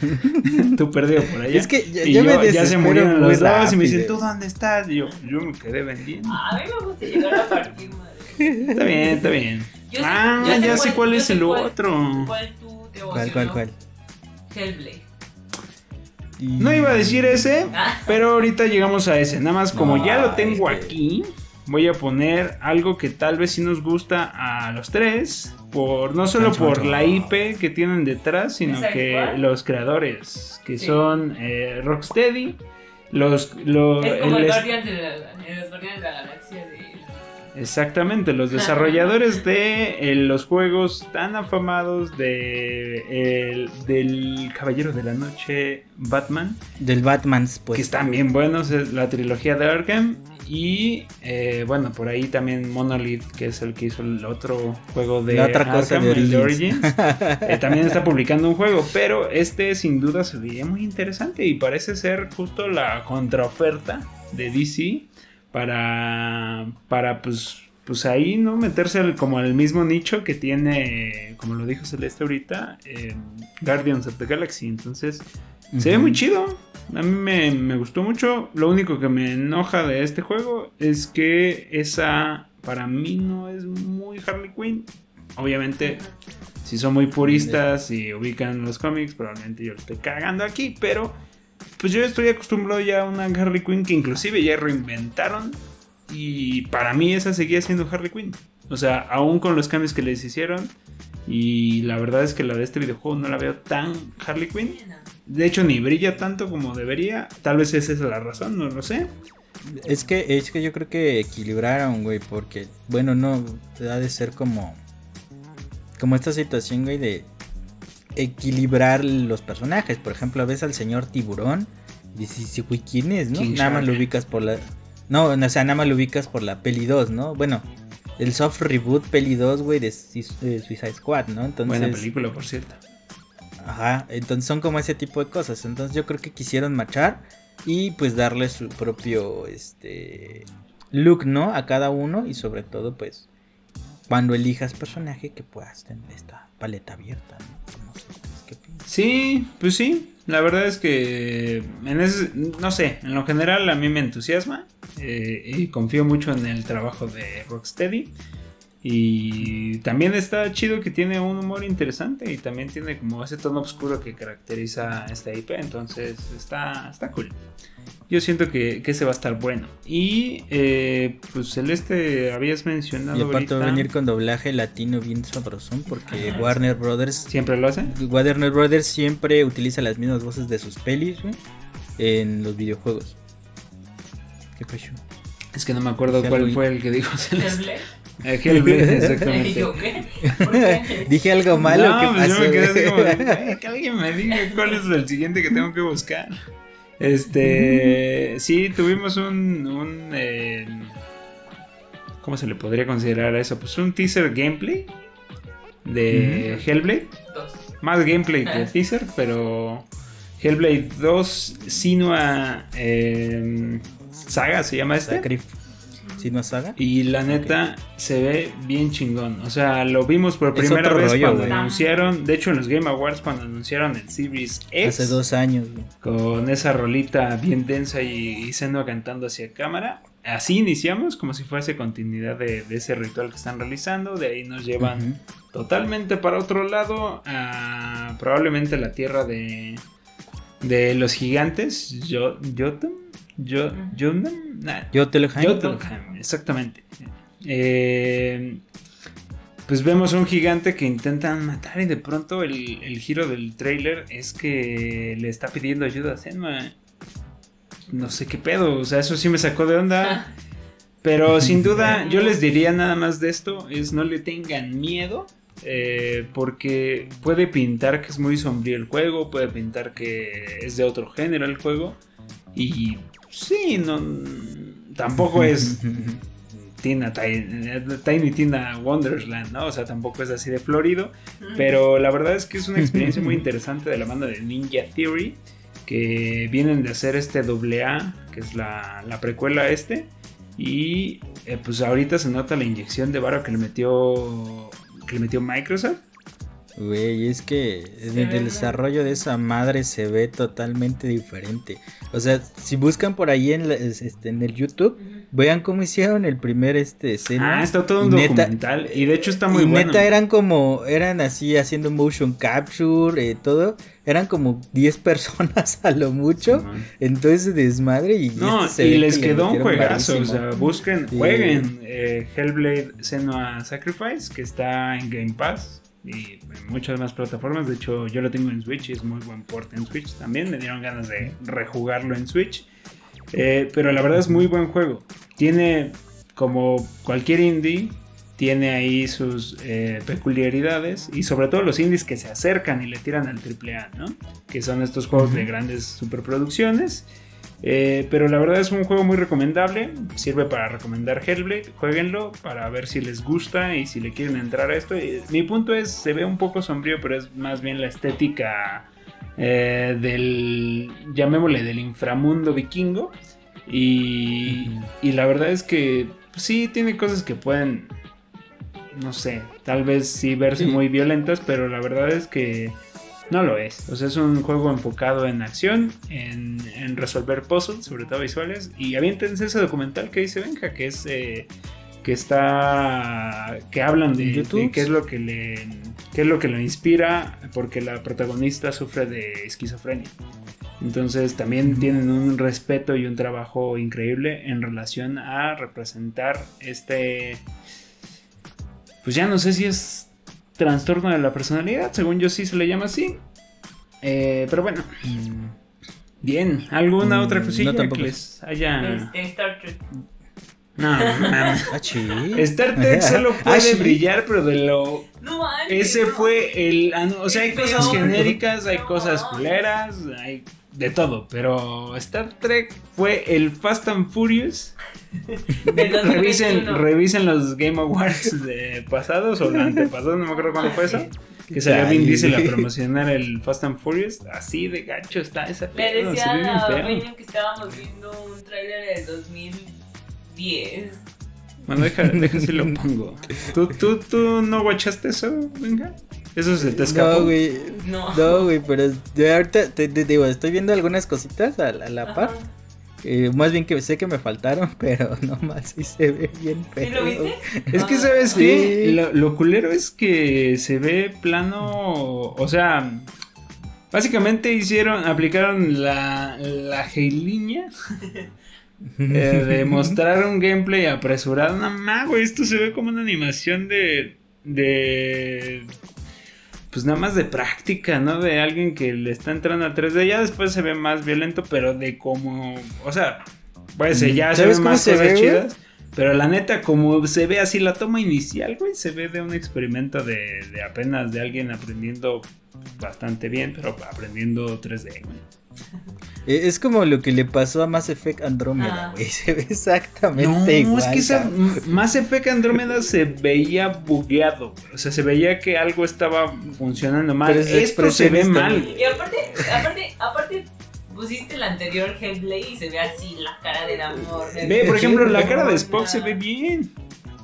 tú perdido por allá. Es que ya- y ya me yo- ya se murieron los dos y me dicen, ¿tú dónde estás? Y yo, yo me quedé vendiendo. A mí me gusta llegar a partir, madre. Está bien, está bien. Yo sé- ah, yo ya sé cuál es el cuál- otro. ¿Cuál tú te ¿Cuál, cuál, cuál? Hellblade. Y- No iba a decir ese, Ah, pero ahorita llegamos a ese. Nada más como No, ya lo tengo es que- aquí, voy a poner algo que tal vez sí nos gusta a los tres. Por, no solo por la IP que tienen detrás, sino ¿Sabes que cuál? los creadores, que Sí. son eh, Rocksteady, los, es como el el Guardians de la, en los Guardianes de la Galaxia de... Exactamente, los desarrolladores de eh, los juegos tan afamados de el- del Caballero de la Noche Batman, Del Batman's, pues. que están bien buenos, es la trilogía de Arkham y eh, bueno, por ahí también Monolith, que es el que hizo el otro juego de La otra cosa de el Origins. eh, también está publicando un juego, pero este sin duda se veía muy interesante y parece ser justo la contraoferta de DC para, para pues, pues ahí, ¿no? Meterse al- como al mismo nicho que tiene, como lo dijo Celeste ahorita, eh, Guardians of the Galaxy. Entonces, se ve muy chido. A mí me, me gustó mucho. Lo único que me enoja de este juego es que esa para mí no es muy Harley Quinn. Obviamente, si son muy puristas y ubican los cómics, probablemente yo lo estoy cagando aquí, pero pues yo estoy acostumbrado ya a una Harley Quinn que inclusive ya reinventaron y para mí esa seguía siendo Harley Quinn. O sea, aún con los cambios que les hicieron y la verdad es que la de este videojuego no la veo tan Harley Quinn. De hecho, ni brilla tanto como debería. Tal vez esa es la razón, no lo sé. Es que, es que yo creo que equilibraron, güey, porque, bueno, no, ha de ser como, como esta situación, güey, de equilibrar los personajes. Por ejemplo, ves al señor tiburón y dices, ¿quién es, no? nada más lo ubicas por la... No, o sea, nada más lo ubicas por la peli 2, ¿no? Bueno, el soft reboot peli 2, güey, de Suicide Squad, ¿no? Entonces... Buena película, por cierto. Ajá, entonces son como ese tipo de cosas. Entonces yo creo que quisieron machar y pues darle su propio este look, ¿no? A cada uno y sobre todo pues cuando elijas personaje que puedas tener esta paleta abierta, ¿no? sí, pues sí. La verdad es que en ese, no sé, en lo general a mí me entusiasma eh, y confío mucho en el trabajo de Rocksteady. Y también está chido que tiene un humor interesante y también tiene como ese tono oscuro que caracteriza esta IP. Entonces está, está cool. Yo siento que, que ese va a estar bueno. Y eh, pues Celeste habías mencionado. Y aparte va a venir con doblaje latino bien sabrosón porque Warner Brothers. ¿Siempre lo hace? Warner Brothers siempre utiliza las mismas voces de sus pelis en los videojuegos. ¿Qué pasó? Es que no me acuerdo cuál fue el que dijo Celeste. Hellblade, exactamente. Dije algo malo. No, pues yo me quedé así como, que alguien me diga cuál es el siguiente que tengo que buscar. Este, sí, tuvimos un, un eh, ¿cómo se le podría considerar a eso? Pues un teaser gameplay de Hellblade. Más gameplay que teaser, pero Hellblade 2 Sinua eh, Saga se llama este. Saga. Y la neta se ve bien chingón. O sea, lo vimos por primera vez cuando anunciaron. De hecho, en los Game Awards, cuando anunciaron el Series X. Hace dos años, Con esa rolita bien densa y, y Senua cantando hacia cámara. Así iniciamos, como si fuese continuidad de, ese ritual que están realizando. De ahí nos llevan totalmente para otro lado. A probablemente la tierra de, de los gigantes. Yo. Yo, Jotunheim. exactamente. Eh, pues vemos un gigante que intentan matar y de pronto el, giro del trailer es que le está pidiendo ayuda a Senma. No sé qué pedo, o sea, eso sí me sacó de onda. Pero sin duda, yo les diría nada más de esto, es no le tengan miedo. Eh, porque puede pintar que es muy sombrío el juego, puede pintar que es de otro género el juego. Y Sí, no. Tampoco es. Tina, Tiny, Tina Wonderland, ¿no? O sea, tampoco es así de florido. Pero la verdad es que es una experiencia muy interesante de la banda de Ninja Theory. Que vienen de hacer este AA, que es la, precuela este. Y eh, pues ahorita se nota la inyección de varo que le metió. Que le metió Microsoft. Güey, es que en el desarrollo de esa madre se ve totalmente diferente. O sea, si buscan por ahí en, este, en el YouTube, vean cómo hicieron el primer este escena. Ah, está todo un documental y de hecho está muy y bueno. neta eran como, eran así haciendo motion capture, eh, todo. Eran como 10 personas a lo mucho. entonces desmadre y... No, este y les quedó un juegazo. O sea, busquen, jueguen eh, Hellblade Senua Sacrifice, que está en Game Pass y en muchas más plataformas. De hecho, yo lo tengo en Switch y es muy buen port en Switch también. Me dieron ganas de rejugarlo en Switch. Eh, pero la verdad es muy buen juego. Tiene, como cualquier indie, tiene ahí sus eh, peculiaridades y sobre todo los indies que se acercan y le tiran al AAA, ¿no? Que son estos juegos de grandes superproducciones eh, pero la verdad es un juego muy recomendable. Sirve para recomendar Hellblade. Jueguenlo para ver si les gusta y si le quieren entrar a esto. mi punto es, se ve un poco sombrío, pero es más bien la estética eh, del, llamémosle, del inframundo vikingo. Y, y la verdad es que sí, tiene cosas que pueden, no sé, tal vez sí verse muy violentas, pero la verdad es que no lo es. O sea, es un juego enfocado en acción, en, resolver puzzles, sobre todo visuales. Y aviéntense ese documental que dice Benja, que es, eh, que está que hablan de, YouTube. de qué es lo que le qué es lo que lo inspira porque la protagonista sufre de esquizofrenia. Entonces también tienen un respeto y un trabajo increíble en relación a representar este pues ya no sé si es trastorno de la personalidad, según yo sí se le llama así. Eh, pero bueno, bien, ¿alguna Mm, otra no, cosilla que tampoco. les haya Star Trek. No, mames. Ah. Star Trek solo Ah, puede brillar, pero de lo. No Ese no. fue el. no, O sea, hay cosas genéricas, hay No. cosas culeras, hay de todo. Pero Star Trek fue el Fast and Furious. Del 2021. Revisen, revisen los Game Awards de pasados o antepasados, no me acuerdo cuándo fue eso. Que salió Vin. Diesel a promocionar el Fast and Furious. Así de gacho está esa Le pedo, decía a que estábamos viendo un tráiler del 2010. Bueno, deja, deja si lo pongo. ¿Tú, tú, ¿Tú no guachaste eso, venga? Eso se te escapó. No, güey. No. No, güey, pero de ahorita te, te digo, estoy viendo algunas cositas a, la- a la par. Ajá. Eh, más bien que sé que me faltaron, pero no más sí se ve bien ¿Sí feo. lo viste? Es que. ¿sabes Sí. qué? Lo, lo culero es que se ve plano. O sea, básicamente hicieron, aplicaron la, la línea de mostrar un gameplay apresurado. No más, güey, esto se ve como una animación de. de. Pues nada más de práctica, ¿no? De alguien que le está entrando a 3D. Ya después se ve más violento, pero de como. O sea, pues ya se ¿Sabes ven más se cosas ve, güey? chidas. Pero la neta, como se ve así la toma inicial, güey, se ve de un experimento de, de apenas de alguien aprendiendo bastante bien, pero aprendiendo 3D, güey. Eh, Es como lo que le pasó a Mass Effect Andromeda, Ah. güey. Se ve exactamente No, igual. es que esa Mass Effect Andrómeda se veía bugueado, güey. o sea, se veía que algo estaba funcionando mal. Pero es Esto se ve mal. Y aparte, aparte, aparte, pusiste el anterior Hellblade y se ve así la cara del amor. Ve, por ejemplo, la cara de Spock se ve bien.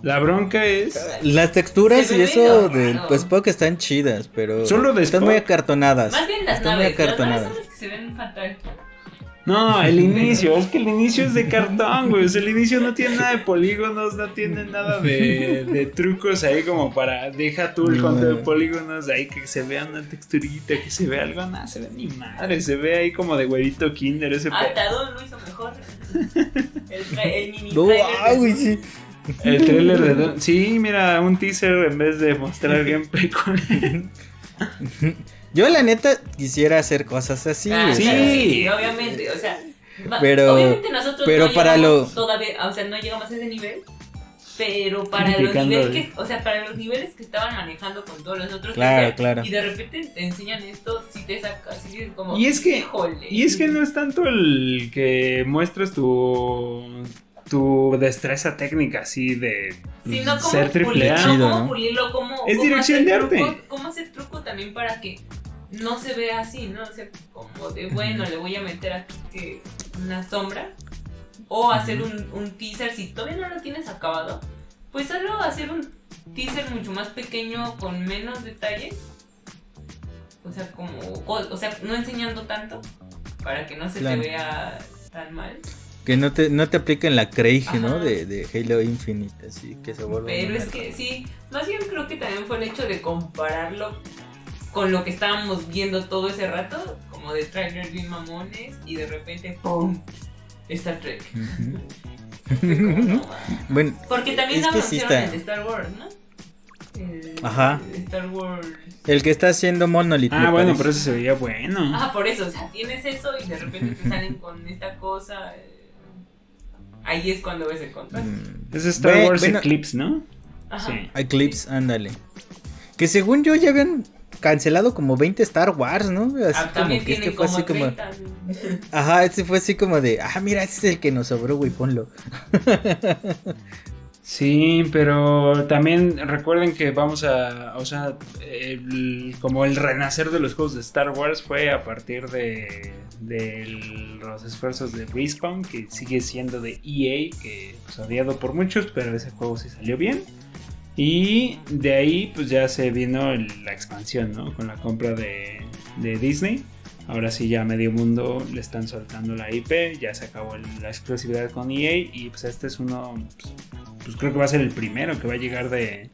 La bronca es Las texturas y eso de pues, Spock están chidas, pero Solo de están Spock. muy acartonadas. Más bien las Están muy naves. Las naves acartonadas. son las que se ven fatal. No, el inicio, es que el inicio es de cartón, güey. O sea, el inicio no tiene nada de polígonos, no tiene nada de, de trucos ahí como para deja tú el No. control de polígonos ahí que se vea una texturita, que se vea algo, nada, se ve ni madre, se ve ahí como de huevito kinder ese Hasta Don lo hizo mejor. El, el mini No, trailer ah, de- güey, sí. El trailer de Don- Sí, mira, un teaser en vez de mostrar gameplay con él. Yo la neta quisiera hacer cosas así. Ah, Sí. claro, sí, sí, obviamente, o sea, Pero- obviamente nosotros pero no para llegamos lo- todavía, o sea, no llegamos a ese nivel, pero para los niveles ¿eh? que, o sea, para los niveles que estaban manejando con todos los otros, Claro, sea, claro. y de repente te enseñan esto, si te saca, así es como, Y es que- híjole. Y es que no es tanto el que muestres tu tu destreza técnica así de sino como ser triple pulirlo, A. Chido, cómo ¿no? pulirlo, cómo, Es cómo dirección de truco- arte. cómo hacer truco también para que no se vea así, ¿no? O sea, como de, bueno, le voy a meter aquí que una sombra. O hacer un, un teaser, si todavía no lo tienes acabado, pues solo hacer un teaser mucho más pequeño con menos detalles. O sea, como, o, sea, no enseñando tanto para que no se Claro. te vea tan mal. Que no te, no te apliquen la Craig, ¿no? De, de Halo Infinite, así que se vuelva. Pero es que sí, más bien creo que también fue el hecho de compararlo con lo que estábamos viendo todo ese rato, como de trailers bien mamones y de repente ¡pum! Star Trek. No, va. Bueno, Porque también Es que sí anunciaron está. el de Star Wars, ¿no? El- Ajá. Star Wars. el que está haciendo Monolith. Ah, bueno, parece. pero eso se veía bueno. Ah, por eso, o sea, tienes eso y de repente te salen con esta cosa. eh, Ahí es cuando ves el contraste. Mm. Es Star Ve- Wars bueno, Eclipse, ¿no? Ajá. Sí. Eclipse, ándale. Que según yo ya habían cancelado como 20 Star Wars, ¿no? Así Ah, como también que este fue como así como. 30. Ajá, este fue así como de. Ah, mira, este es el que nos sobró, güey, ponlo. Sí, pero también recuerden que vamos a, o sea, el- como el renacer de los juegos de Star Wars fue a partir de, de los esfuerzos de Respawn, que sigue siendo de EA, que pues odiado por muchos, pero ese juego sí salió bien. Y de ahí pues ya se vino la expansión, ¿no? Con la compra de, de Disney. Ahora sí ya a medio mundo le están soltando la IP, ya se acabó la exclusividad con EA y pues este es uno pues, pues creo que va a ser el primero que va a llegar de,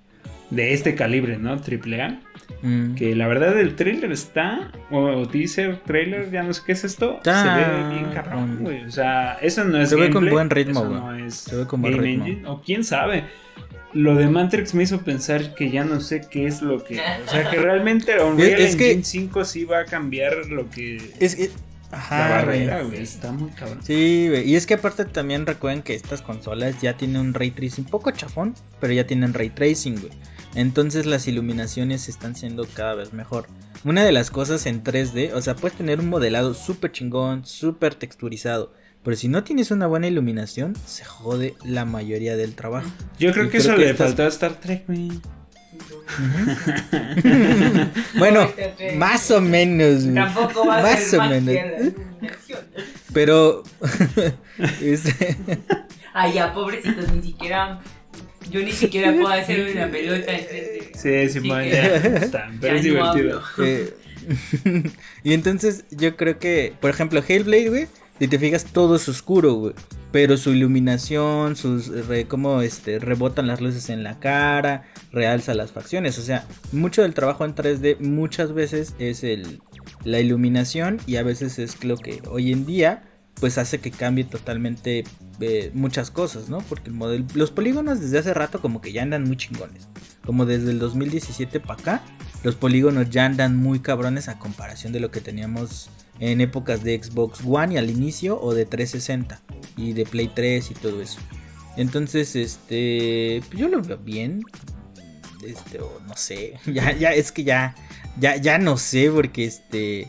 de este calibre, ¿no? Triple A. Mm. Que la verdad el trailer está, o, teaser, trailer, ya no sé qué es esto, se ve bien cabrón, güey. O sea, eso no es Se ve con buen ritmo, güey. no Se ve con buen ritmo. Engine, o quién sabe. Lo de Matrix me hizo pensar que ya no sé qué es lo que... O sea, que realmente Unreal Es que- Engine 5 sí va a cambiar lo que... Es que. la Ajá, barrera, güey. güey. Está muy cabrón. Sí, güey. Y es que aparte también recuerden que estas consolas ya tienen un ray tracing un poco chafón, pero ya tienen ray tracing, güey. Entonces las iluminaciones están siendo cada vez mejor. Una de las cosas en 3D, o sea, puedes tener un modelado súper chingón, súper texturizado. Pero si no tienes una buena iluminación, se jode la mayoría del trabajo. Yo creo Y que creo eso que le estas- faltó a Star Trek, güey. bueno, más o menos, güey. Tampoco va a Más ser o más menos. que la iluminación. Pero. es- Ay, ya, pobrecitos, ni siquiera. Yo ni siquiera puedo hacer una pelota en 3D. Sí, sí, Sí, man, que- ya está, pero es no divertido. Eh, y entonces yo creo que, por ejemplo, Hellblade, güey, si te fijas, todo es oscuro, güey. Pero su iluminación, sus re- cómo este, rebotan las luces en la cara, realza las facciones. O sea, mucho del trabajo en 3D muchas veces es el, la iluminación y a veces es lo que hoy en día pues hace que cambie totalmente eh, muchas cosas, ¿no? Porque el modelo, los polígonos desde hace rato como que ya andan muy chingones. Como desde el 2017 para acá, los polígonos ya andan muy cabrones a comparación de lo que teníamos en épocas de Xbox One y al inicio o de 360 y de Play 3 y todo eso. Entonces, este, pues yo lo veo bien. Este, o no sé, ya ya es que ya ya ya no sé porque este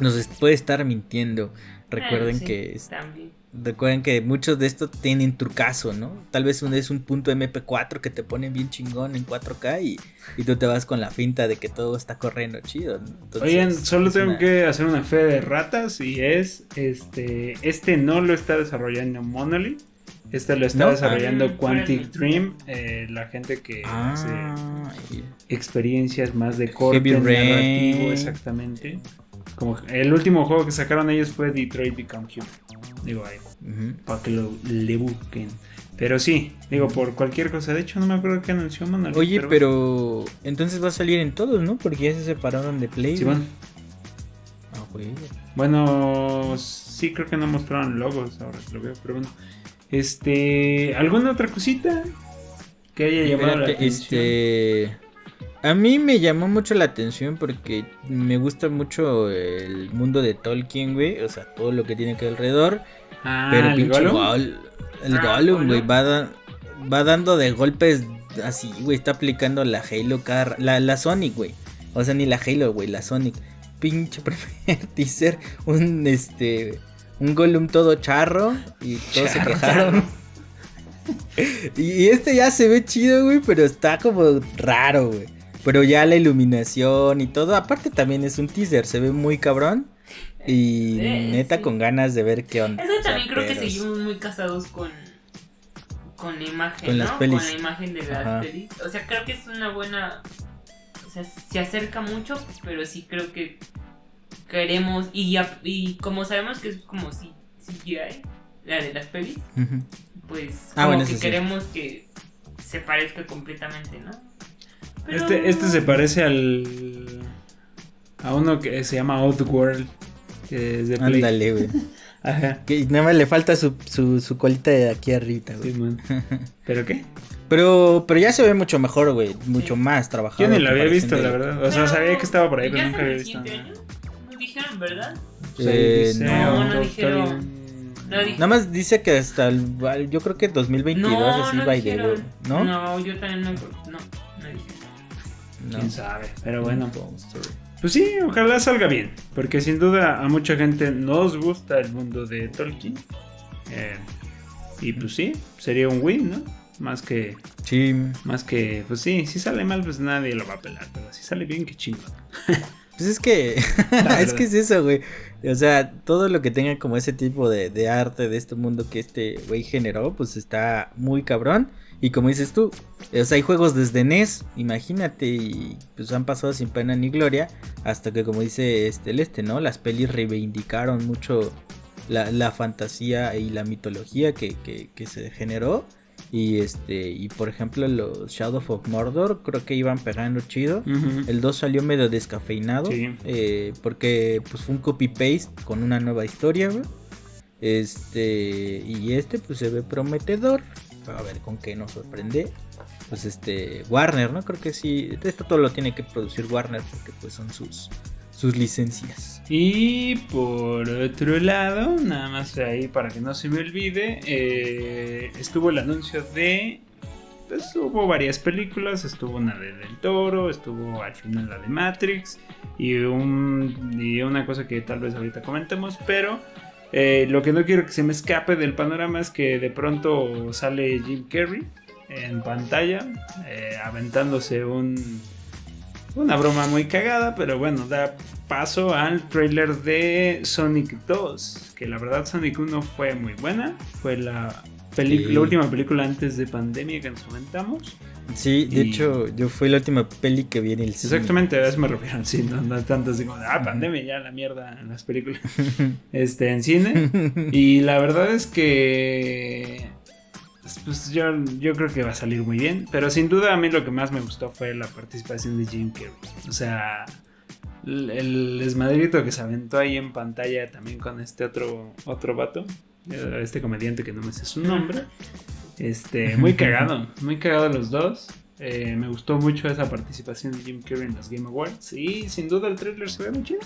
nos puede estar mintiendo. Recuerden Ah, sí, que es- También. Recuerden que muchos de estos tienen trucazo, ¿no? Tal vez un, es un punto MP4 que te ponen bien chingón en 4K y, y tú te vas con la finta de que todo está corriendo chido. ¿no? Entonces, Oigan, solo tengo una- que hacer una fe de ratas y es, este, este no lo está desarrollando Monolith, este lo está ¿No? desarrollando Ah, Quantic. Dream, eh, la gente que hace Ah, y- experiencias más de corte narrativo, exactamente. Como el último juego que sacaron ellos fue Detroit Become Human. Digo, ahí, para que lo le busquen. Pero sí, digo, por cualquier cosa. De hecho, no me acuerdo qué anunció Monolith. Oye, pero entonces va a salir en todos, ¿no? Porque ya se separaron de Play. Sí, bueno. Ah, güey. Bueno, sí creo que no mostraron logos ahora que lo veo, pero bueno. Este, ¿alguna otra cosita que haya llamado la atención? este. A mí me llamó mucho la atención porque me gusta mucho el mundo de Tolkien, güey. O sea, todo lo que tiene que alrededor. Ah, Pero ¿el pinche Gollum? Gol- el Ah, Gollum, güey, va, da- va dando de golpes así, güey. Está aplicando la Halo cada ra- la, la Sonic, güey. O sea, ni la Halo, güey, la Sonic. Pinche primer teaser. Un este. Un Gollum todo charro. Y todos se quejaron. y este ya se ve chido, güey. Pero está como raro, güey. Pero ya la iluminación y todo. Aparte también es un teaser. Se ve muy cabrón. Y Eh, neta sí. con ganas de ver qué onda. Eso O sea, también creo que seguimos muy casados con con la imagen, Con ¿no? las pelis. Con la imagen de las Ajá. pelis. O sea, creo que es una buena o sea, se acerca mucho, pero sí creo que queremos y ya- y como sabemos que es como si CGI, la de las pelis, Ujú. pues Ah, como bueno, que sí. queremos que se parezca completamente, ¿no? Pero- Este, este se parece al. a uno que se llama Oddworld. Que es de Play. Ándale, güey. Ajá. Que nada más le falta su, su, su colita de aquí arriba, güey. Sí, man. ¿Pero qué? Pero, pero ya se ve mucho mejor, güey. Mucho Sí. más trabajado. Yo ni lo había visto, la verdad. O sea, sabía que estaba por ahí, pero nunca había visto. año. No dijeron, ¿verdad? Eh, dice no, no dijeron. No dijeron. Nada más dice que hasta el, yo creo que 2022 No, así no va y de dijeron. ¿no? No, yo también no. No, no dijeron. No. Quién sabe. Pero bueno. Pues sí, ojalá salga bien. Porque sin duda a mucha gente nos gusta el mundo de Tolkien. Eh, y pues sí, sería un win, ¿no? Más que, Sí. más que, pues sí, si sale mal, pues nadie lo va a pelar. Pero si sale bien, qué chingo. Pues es que. Es que es eso, güey. O sea, todo lo que tenga como ese tipo de, de arte de este mundo que este güey generó, pues está muy cabrón. Y como dices tú, o sea, hay juegos desde NES, imagínate, y pues han pasado sin pena ni gloria. Hasta que, como dice este, el este, ¿no? Las pelis reivindicaron mucho la, la fantasía y la mitología que, que, que se generó. Y este, y por ejemplo, los Shadow of Mordor creo que iban pegando chido. El 2 salió medio descafeinado. Sí. eh, porque pues fue un copy-paste con una nueva historia, güey. Este. Y este, pues se ve prometedor. A ver con qué nos sorprende. Pues este. Warner, ¿no? Creo que sí. Esto todo lo tiene que producir Warner. Porque pues son sus. sus licencias. Y por otro lado, nada más ahí para que no se me olvide, eh, estuvo el anuncio de... Pues hubo varias películas, estuvo una de Del Toro, estuvo al final la de Matrix y, un, y una cosa que tal vez ahorita comentemos, pero eh, lo que no quiero que se me escape del panorama es que de pronto sale Jim Carrey en pantalla eh, aventándose un, una broma muy cagada, pero bueno, da paso al trailer de Sonic 2, que la verdad Sonic 1 fue muy buena, fue la, Sí. la última película antes de pandemia que nos comentamos. Sí, de Y- hecho, yo fue la última peli que vi en el cine. Exactamente, a eso me refiero, sí, no, no tanto así como, ah, pandemia, ya la mierda en las películas, este, en cine. Y la verdad es que pues yo, yo creo que va a salir muy bien. Pero sin duda a mí lo que más me gustó fue la participación de Jim Carrey. O sea, el, el desmadrito que se aventó ahí en pantalla también con este otro, otro vato. eh, Este comediante que no me sé su nombre. Este, muy cagado, muy cagado los dos. Eh, me gustó mucho esa participación de Jim Carrey en los Game Awards. Y sin duda el trailer se ve muy chido.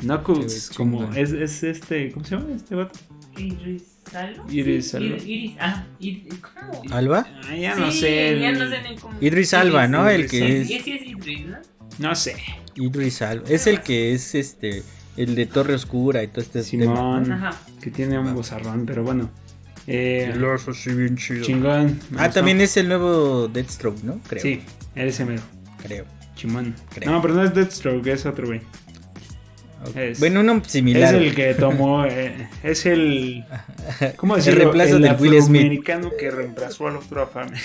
Knuckles, como es, es este, ¿cómo se llama este vato? Iris Alba. Iris Sí, Alba. Iris, ah, Iris, ¿cómo? ¿Alba? Ah, ya no Sí, sé. Ya el- no sé cómo. Idris Alba, ¿no? El que Sí, es. sí, sí es Idris, ¿no? No sé. Idris Alba. Es el que es este. El de Torre Oscura y todo este tema. Simón, Ajá. que tiene un bozarrón, pero bueno. Eh, así bien chido. chingón. Ah, gustó. también es el nuevo Deathstroke, ¿no? Creo. Sí, ese mero. Creo. Chimón. Creo. No, pero no es Deathstroke, es otro güey. Es- Bueno, uno similar. Es el que tomó. eh, es el. ¿Cómo El decirlo? reemplazo el del Will Smith. afroamericano que reemplazó al otro afroamericano.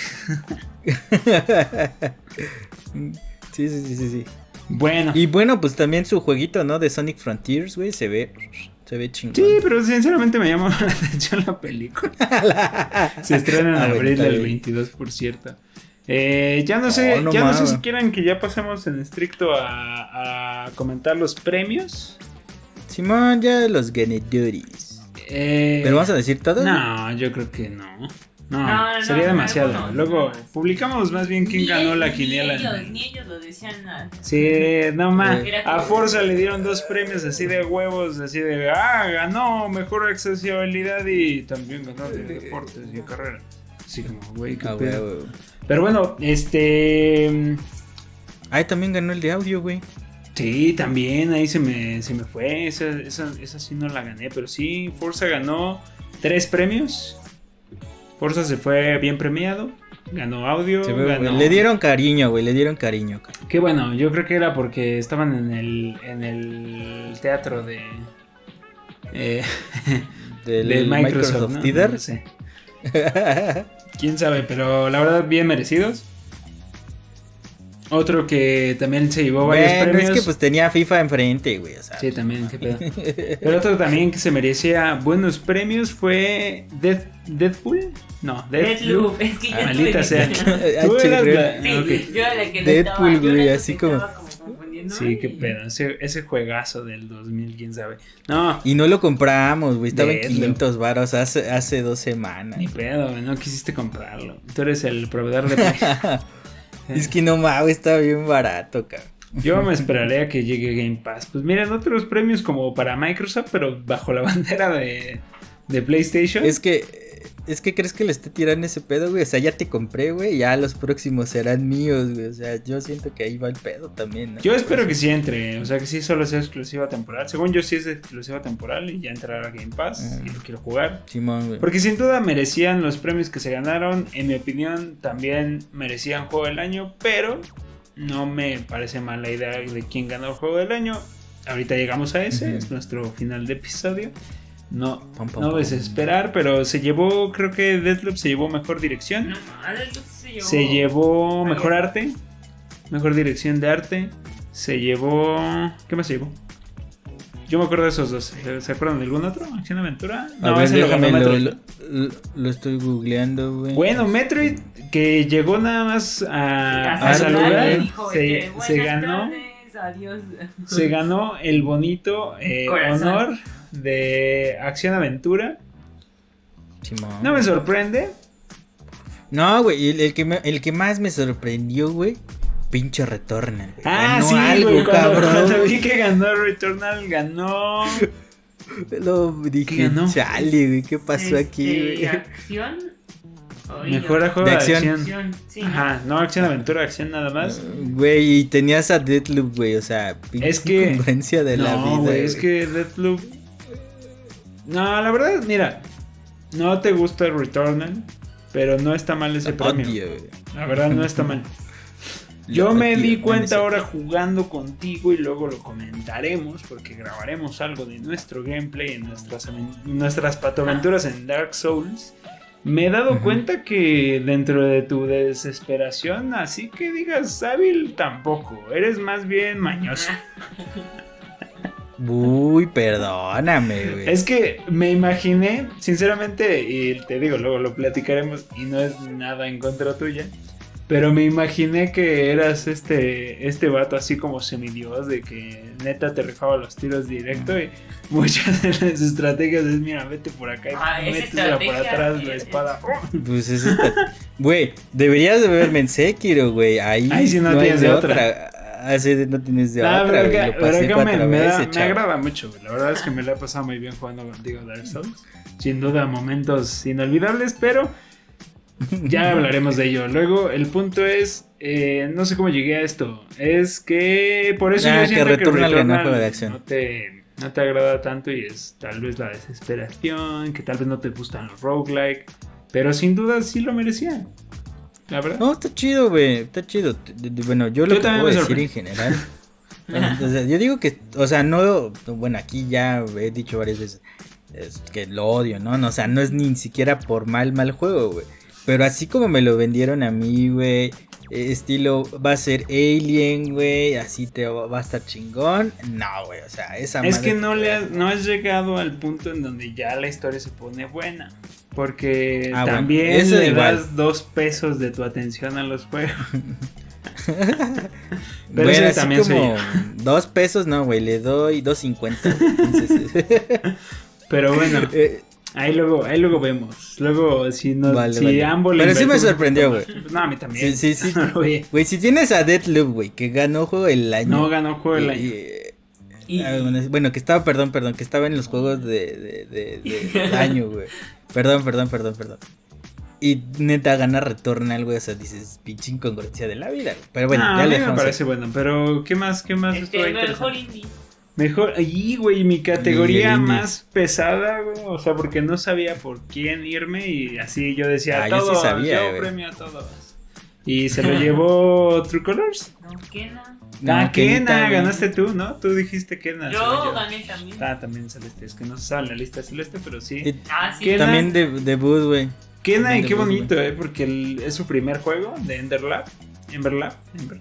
sí, sí, sí, sí, sí. Bueno. Y bueno, pues también su jueguito, ¿no? De Sonic Frontiers, güey, se ve. Se ve chingón. Sí, pero sinceramente me llamó la atención la película. Se estrena en Ah, abril del bien. 22, por cierto. Eh, ya no sé, Oh, no ya no sé si quieran que ya pasemos en estricto a, a comentar los premios. Simón, ya los ganadores. Eh, ¿Pero vamos a decir todo? No, yo creo que no. No, No, no, sería no, demasiado. Luego publicamos más bien quién Ni ganó la quiniela. Ni ellos, ni ellos lo decían nada. Sí, no más. A Forza le dieron dos premios así de huevos, así de, ah, ganó mejor accesibilidad y también ganó de deportes y carrera. Así como, güey, qué Ah, pedo. güey, güey. Pero bueno, este. Ay, también ganó el de audio, güey. Sí, también ahí se me, se me fue. Esa, esa, esa sí no la gané, pero sí, Forza ganó tres premios. Forza se fue bien premiado. Ganó audio. Se ganó... Le dieron cariño, güey, le dieron cariño. Qué bueno, yo creo que era porque estaban en el, en el teatro de. eh, Del de Microsoft, Microsoft ¿no? Theater. No sé. Quién sabe, pero la verdad, bien merecidos. Otro que también se llevó varios Bueno, premios. es que pues tenía FIFA enfrente, güey, o sea. Sí, también, qué pedo. Pero otro también que se merecía buenos premios fue Death, Deadpool. No. Deathloop. Es que Ah, Maldita sea. Ah, Tú eras la- Sí, ah, ok. yo era la que Deadpool, estaba, yo güey, así como- Sí, qué pedo. Ese, ese juegazo del 2000, quién sabe. No, Y no lo compramos, güey, estaba en Deadloop. 500 varos hace, hace dos semanas. ni pedo, güey, no quisiste comprarlo. Tú eres el proveedor de. Es que no mames, está bien barato, cabrón. Yo me esperaré a que llegue Game Pass. Pues miren, otros premios como para Microsoft, pero bajo la bandera de, de PlayStation. Es que, es que crees que le esté tirando ese pedo, güey. O sea, ya te compré, güey. Ya los próximos serán míos, güey. O sea, yo siento que ahí va el pedo también, ¿no? Yo espero que sí entre, o sea que sí solo sea exclusiva temporal. Según yo sí es exclusiva temporal y ya entrará Game Pass y lo quiero jugar. Simón, güey. Porque sin duda merecían los premios que se ganaron. En mi opinión también merecían Juego del Año, pero no me parece mala idea de quién ganó el Juego del Año. Ahorita llegamos a ese, es nuestro final de episodio. No, no desesperar, pero se llevó, creo que Deathloop se llevó mejor dirección. No, Deathloop se llevó. Se llevó mejor arte, mejor dirección de arte. Se llevó. ¿Qué más se llevó? Yo me acuerdo de esos dos. ¿Se acuerdan de algún otro? ¿Acción Aventura? A ver, ese lo ganó déjame, lo, lo, lo estoy googleando, güey. Bueno, Metroid, que llegó nada más a, a saludar, se, este, se "Buenas ganó, tardes, adiós. se ganó el bonito eh, honor de Acción Aventura. Simón. No me sorprende. No, güey, el, el que me- el que más me sorprendió, güey, pinche Returnal, güey. Ah, Ganó sí, algo, güey, cuando, cabrón. cuando vi que ganó Returnal, ganó... Lo dije, ¿Qué ganó? chale, güey, ¿qué pasó Este, aquí, güey? acción. Mejor juego De acción. Ajá, no Acción Aventura, acción nada más. Güey, y tenías a Deathloop, güey, o sea, pinche Es que- de la no, vida. güey, es güey. que Deathloop... No, la verdad, mira, no te gusta el Returnal, pero no está mal ese premio. Odio. La verdad no está mal. Yo Lo me di cuenta ahora jugando contigo y luego lo comentaremos porque grabaremos algo de nuestro gameplay en nuestras, nuestras patoaventuras en Dark Souls. Me he dado cuenta que dentro de tu desesperación, así que digas hábil tampoco, eres más bien mañoso. Uy, perdóname, güey. Es que me imaginé, sinceramente, y te digo, luego lo platicaremos y no es nada en contra tuya, pero me imaginé que eras este, este vato así como semidios, de que neta te rifaba los tiros directo y muchas de las estrategias es, mira, vete por acá y Ah, métesela por atrás la es- espada. Pues es esta- Güey, deberías de verme en Sekiro, güey. Ahí, Ahí sí no hay tienes de otra. Así de- no tienes de Nah, otra, acá- Lo pasé cuatro me, me da- me agrada mucho, güey. La verdad es que me la he pasado muy bien jugando contigo Dark Souls. Sin duda, momentos inolvidables, pero ya hablaremos de ello. Luego, el punto es, eh, no sé cómo llegué a esto. Es que por eso Ah, yo que siento que ganó Returnal juego de acción. No te, no te agrada tanto y es tal vez la desesperación, que tal vez no te gustan los roguelike, pero sin duda sí lo merecían. La verdad. No, está chido, güey. Está chido. Bueno, yo lo Yo que puedo decir en general. o sea, yo digo que, o sea, no. Bueno, aquí ya he dicho varias veces es que lo odio, ¿no? No, O sea, no es ni siquiera por mal, mal juego, güey. Pero así como me lo vendieron a mí, güey. Eh, Estilo, va a ser Alien, güey. Así te va, a estar chingón. No, güey. O sea, esa Es madre que no, le has, no has llegado al punto en donde ya la historia se pone buena. Porque Ah, bueno, también eso le igual. das dos pesos de tu atención a los juegos. Pero Bueno, así también como dos pesos, no, güey. Le doy dos cincuenta. Pero bueno, eh, ahí luego, ahí luego vemos. Luego, si, no, Vale, si vale. ambos le Pero sí me sorprendió, poquito más. No, a mí también. Sí, sí, sí. Güey. Güey, si tienes a Deathloop, güey, que ganó juego del año. No ganó juego del y- año. y- Y- ah, bueno, que estaba, perdón, perdón, que estaba en los juegos de, de, de- año, güey. Perdón, perdón, perdón, perdón. Y neta gana Returnal, güey, o sea, dices, pinche incongruencia de la vida, güey. Pero bueno, Ah, ya a le me parece bueno. Pero, ¿qué más? ¿Qué más estuvo interesante? mejor indie. Mejor, y güey, mi categoría Y más pesada, güey, o sea, porque no sabía por quién irme y así yo decía, Ah, yo sí todos, sabía, yo güey. premio a todos. Y se lo llevó True Colors. No, Kena. No, ah, Kena, ganaste tú, ¿no? Tú dijiste Kena. Yo gané también. Ah, también Celeste, es que no se sabe en la lista de Celeste, pero sí. Y Ah, sí. ¿Qué? también de, debut, güey. Kena, y también qué de bonito, eh, porque el- es su primer juego de Enderlab. Emberlab. Ember.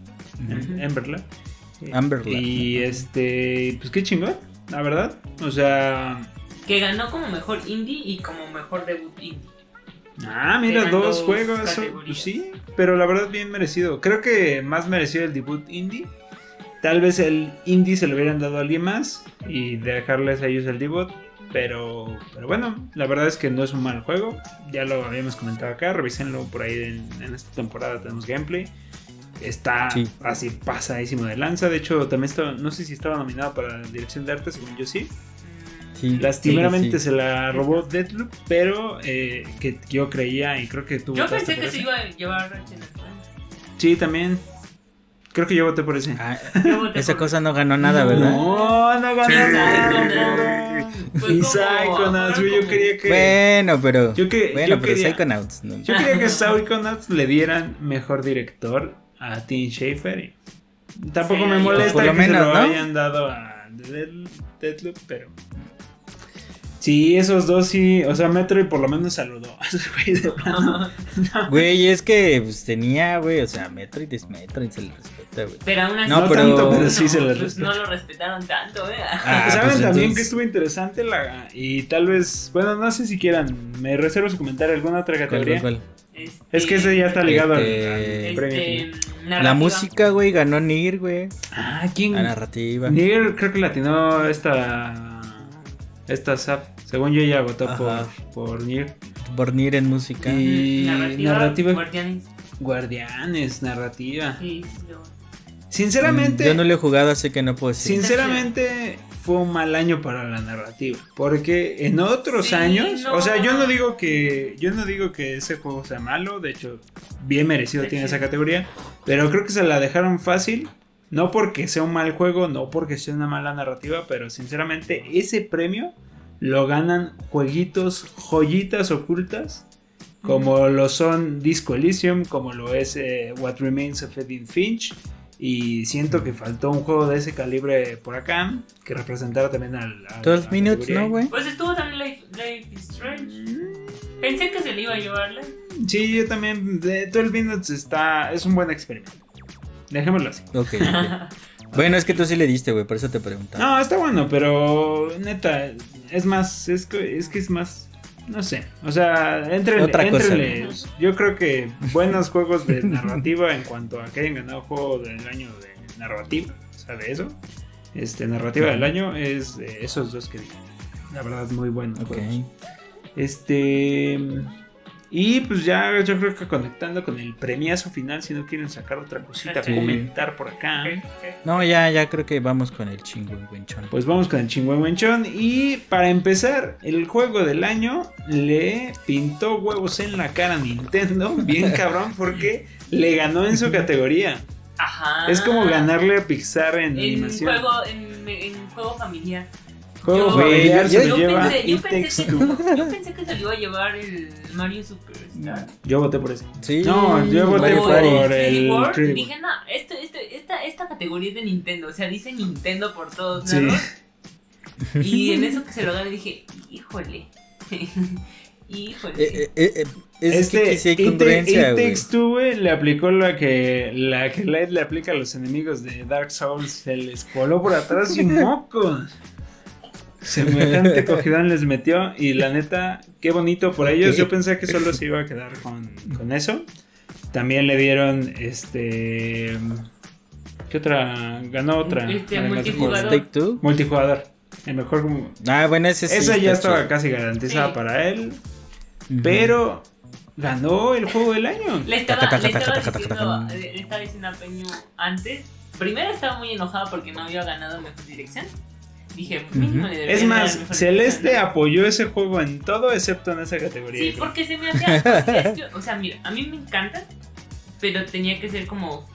Emberlab. Amberlab. Y este, pues qué chingón, la verdad. O sea, Que ganó como mejor indie y como mejor debut indie. Ah, mira, Eran dos dos juegos, pues sí, pero la verdad bien merecido. Creo que más merecido el debut indie. Tal vez el indie se lo hubieran dado a alguien más y dejarles a ellos el debut. Pero, pero bueno, la verdad es que no es un mal juego. Ya lo habíamos comentado acá, revísenlo por ahí en, en esta temporada tenemos gameplay. Está Sí. así pasadísimo de lanza. De hecho, también estaba, no sé si estaba nominado para la dirección de arte, según yo sí. Sí, Lastimeramente sí, sí. se la robó Deathloop, pero eh, que yo creía y creo que tú Yo pensé que se iba a llevar. Sí, también. Creo que yo voté por ese. Ah, voté esa por- cosa no ganó nada, ¿verdad? No, no ganó Sí, nada. Y Psychonauts, güey, yo quería que. Bueno, pero. Yo que- bueno, yo pero quería- Psychonauts. ¿no? Yo quería que Psychonauts le dieran mejor director a Tim Schafer. y Tampoco Sí, me yo- molesta Por lo que menos, se lo ¿no? hayan dado a Dead- Deathloop, pero. Sí, esos dos sí. O sea, Metroid por lo menos saludó a esos güeyes de plano. Güey, es que pues, tenía, güey, o sea, Metroid es Metroid, se le respeta, güey. Pero aún así, No, No pero- tanto, pero sí se les pues, respeta. no lo respetaron tanto, ¿eh? Ah, ¿Saben pues, también entonces- que estuvo interesante? la Y tal vez. Bueno, no sé si quieran. Me reservo su comentario. ¿Alguna otra ¿Cuál, categoría? cuál, cuál? Este, Es que ese ya está ligado al- Este, al, premio. este. La música, güey, ganó Nir, güey. Ah, ¿quién? La narrativa. Nier creo que latinó esta. Esta SAP. Según yo, ella votó por, Ajá. por Nier. Por Nir en música. Y- narrativa, narrativa. Guardianes. Guardianes, narrativa. Sí, lo- Sinceramente. Mm, Yo no lo he jugado, así que no puedo decir. Sinceramente fue un mal año para la narrativa, porque en otros Sí, años, no. o sea, yo no digo que yo no digo que ese juego sea malo, de hecho, bien merecido Sí, tiene sí. esa categoría, pero creo que se la dejaron fácil, no porque sea un mal juego, no porque sea una mala narrativa, pero sinceramente ese premio lo ganan jueguitos, joyitas ocultas. Como lo son Disco Elysium, como lo es eh, What Remains of Edith Finch, y siento que faltó un juego de ese calibre por acá que representara también al. al- 12 a la minutes. ¿no, güey? Pues estuvo también Life, Life is Strange. Pensé que se le iba a llevarle. Sí, yo también. De 12 minutes está. Es un buen experimento. Dejémoslo así. Ok, ok. Bueno, es que tú sí le diste, güey, por eso te preguntaba. No, está bueno, pero neta, es más. Es que es, que es más. No sé. O sea, entre Otra cosa, Yo creo que buenos juegos de narrativa en cuanto a que hayan ganado juego del año de narrativa. O sea, de eso. Este, narrativa del año es de esos dos que digo. La verdad, muy buenos. Ok. juegos. Este. Y pues ya yo creo que conectando con el premiazo final, si no quieren sacar otra cosita, Sí. comentar por acá. No, ya, ya creo que vamos con el chingüengüenchón. Pues vamos con el chingüengüenchón. Y para empezar, el juego del año le pintó huevos en la cara a Nintendo. Bien cabrón, porque le ganó en su categoría. Ajá. Es como ganarle a Pixar en, En animación. juego, en, en juego familiar. Juego Yo- familiar se Yo- lo yo lleva pensé- yo pensé que-. Yo pensé que se lo iba a llevar el Mario Superstar. Yo voté por ese. Sí. No, yo voté por Party. el el 3D World. 3D Dije, no, este, este, esta, esta categoría es de Nintendo. O sea, dice Nintendo por todos Sí. lados. Y en eso que se lo gane dije, híjole. híjole. Eh, eh, eh, es este que sí hay congruencia, güey, le aplicó la que la que Light le aplica a los enemigos de Dark Souls. Se les coló por atrás y mocos. Semejante cogidón les metió. Y la neta, qué bonito por ellos. Yo pensé que solo se iba a quedar con, con eso. También le dieron este. ¿Qué otra? Ganó otra. Este, multijugador. juego. Take Two. Multijugador. El mejor. Ah, bueno, ese sí. Esa está ya estaba chido. casi garantizada Sí. para él. Pero ganó el juego del año. Le estaba, le estaba diciendo, taca. le estaba diciendo a Peño antes. Primero estaba muy enojada porque no había ganado mejor dirección. Dije, mínimo le deberían Es más, mejor Celeste apoyó ese juego en todo excepto en esa categoría. Sí, porque se me hacía. o sea, mira, a mí me encanta, pero tenía que ser como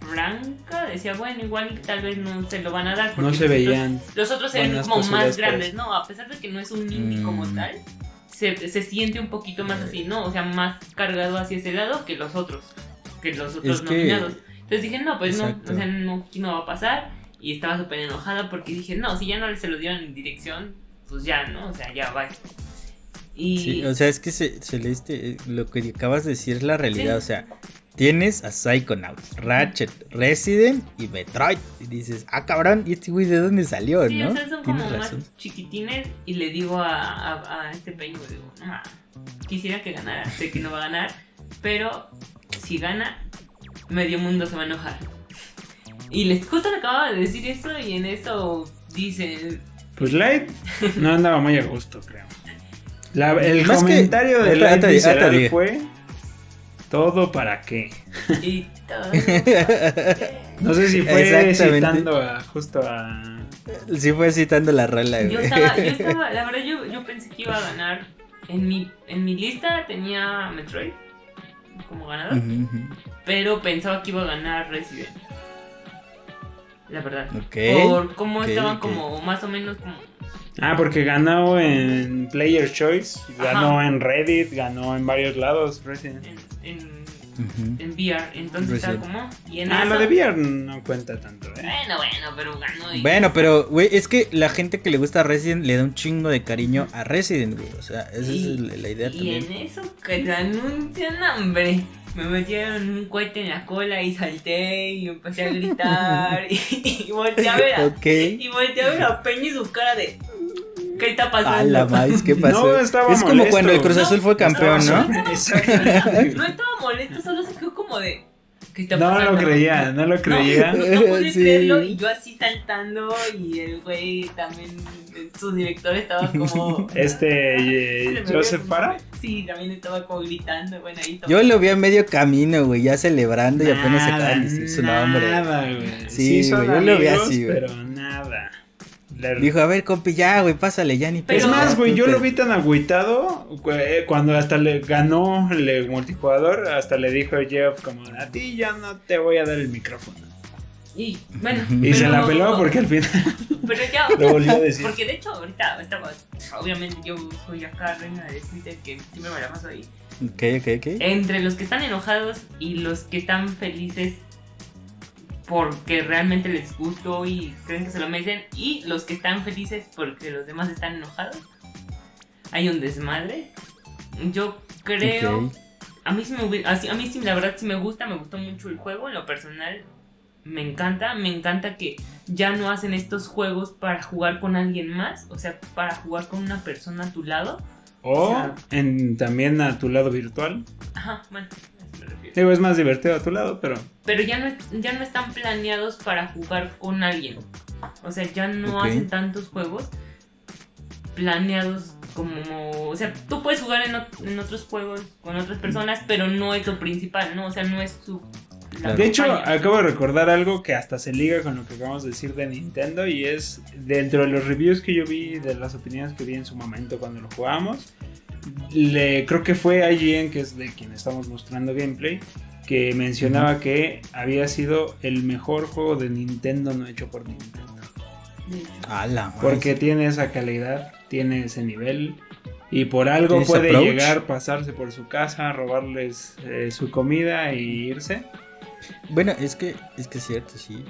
franca. Decía, bueno, igual tal vez no se lo van a dar. no se los- veían. Los otros eran como más grandes. ¿no? A pesar de que no es un indie como Mm. tal, se, se siente un poquito más así, ¿no? O sea, más cargado hacia ese lado que los otros, que los otros Es que- nominados. Entonces dije, no, pues Exacto. no, o sea, no, aquí no va a pasar. Y estaba súper enojada porque dije, no, si ya no se lo dieron en dirección, pues ya, ¿no? O sea, ya va. Y Sí, o sea, es que se, Celeste, eh, lo que acabas de decir es la realidad. Sí. O sea, tienes a Psychonauts, Ratchet, Resident y Metroid. Y dices, ah, cabrón, ¿y este güey de dónde salió, Sí, no? o sea, son como más chiquitines y le digo a, a- a este peño, digo, ma, quisiera que ganara, sé que no va a ganar, pero si gana, medio mundo se va a enojar. Y les justo le acababa de decir eso y en eso dice, Pues Light no andaba muy a gusto, creo. La- el Más que- comentario de Light fue todo para qué. y todo. No sé si fue citando a justo a Sí fue citando la rola, Yo estaba, yo estaba, la verdad yo, yo pensé que iba a ganar. En mi, en mi lista tenía Metroid como ganador. Pero pensaba que iba a ganar Resident. La verdad. Ok. Por cómo ok, estaban como más o menos como Ah, porque ganó en Player Choice, ganó en Reddit, ganó en varios lados Resident. En, en, en VR, entonces está como. Y en Ah, eso- lo de VR no cuenta tanto, ¿eh? Bueno, bueno, pero ganó. y- Bueno, pero, güey, es que la gente que le gusta Resident le da un chingo de cariño a Resident, güey. O sea, esa y, es la, idea y también. en eso que te anuncian hambre. Me metieron un cohete en la cola y salté y empecé a gritar y, y volteé a ver a, Ok. y volteé a ver a Peña y su cara de ¿Qué está pasando? A la maíz, ¿qué pasó? No, estaba es como molesto. cuando el Cruz Azul fue campeón, no, ¿no? Exactamente. No estaba molesto, solo se quedó como de ¿Qué está No lo creía, no lo creía. No, no pude Sí. creerlo y yo así saltando y el güey también, su director estaba como... Este, Se eh, Joseph nombre. Sí, también estaba como gritando, bueno, ahí Yo lo vi a medio camino, güey, ya celebrando y apenas Nada, acaban de decir su nombre. Nada, güey. Sí, son güey, yo lo vi así, güey. Pero nada. Le- Dijo, a ver, compi, ya, güey, pásale, ya ni Pero- es más, güey, yo lo vi tan agüitado eh, cuando hasta le ganó el multijugador, hasta le dijo a Jeff como, a ti ya no te voy a dar el micrófono. Y bueno, Y Y pero- se la peló porque al final Pero ya, lo volvió a decir. porque de hecho ahorita estaba, obviamente yo soy acá reina de Twitter que siempre me la paso ahí. Ok, ok, ok. Entre los que están enojados y los que están felices porque realmente les gustó y creen que se lo merecen y los que están felices porque los demás están enojados. Hay un desmadre. Yo creo a mí sí me a mí sí la verdad sí me gusta, me gustó mucho el juego, en lo personal me encanta, me encanta que ya no hacen estos juegos para jugar con alguien más, o sea, para jugar con una persona a tu lado. O o sea- en, también a tu lado virtual. Ajá, bueno, me refiero. Digo, es más divertido a tu lado, pero Pero ya no, ya no están planeados para jugar con alguien. O sea, ya no Ok. hacen tantos juegos planeados como... O sea, tú puedes jugar en, en otros juegos con otras personas, pero no es lo principal, ¿no? O sea, no es su... la Claro. De hecho, campaña. acabo de recordar algo que hasta se liga con lo que acabamos de decir de Nintendo y es dentro de los reviews que yo vi, de las opiniones que vi en su momento cuando lo jugamos, le, creo que fue IGN, que es de quien estamos mostrando gameplay, que mencionaba que había sido el mejor juego de Nintendo no hecho por Nintendo. Porque tiene esa calidad, tiene ese nivel. Y por algo puede approach. llegar, pasarse por su casa, robarles eh, su comida y irse. Bueno, es que, es que es cierto, sí.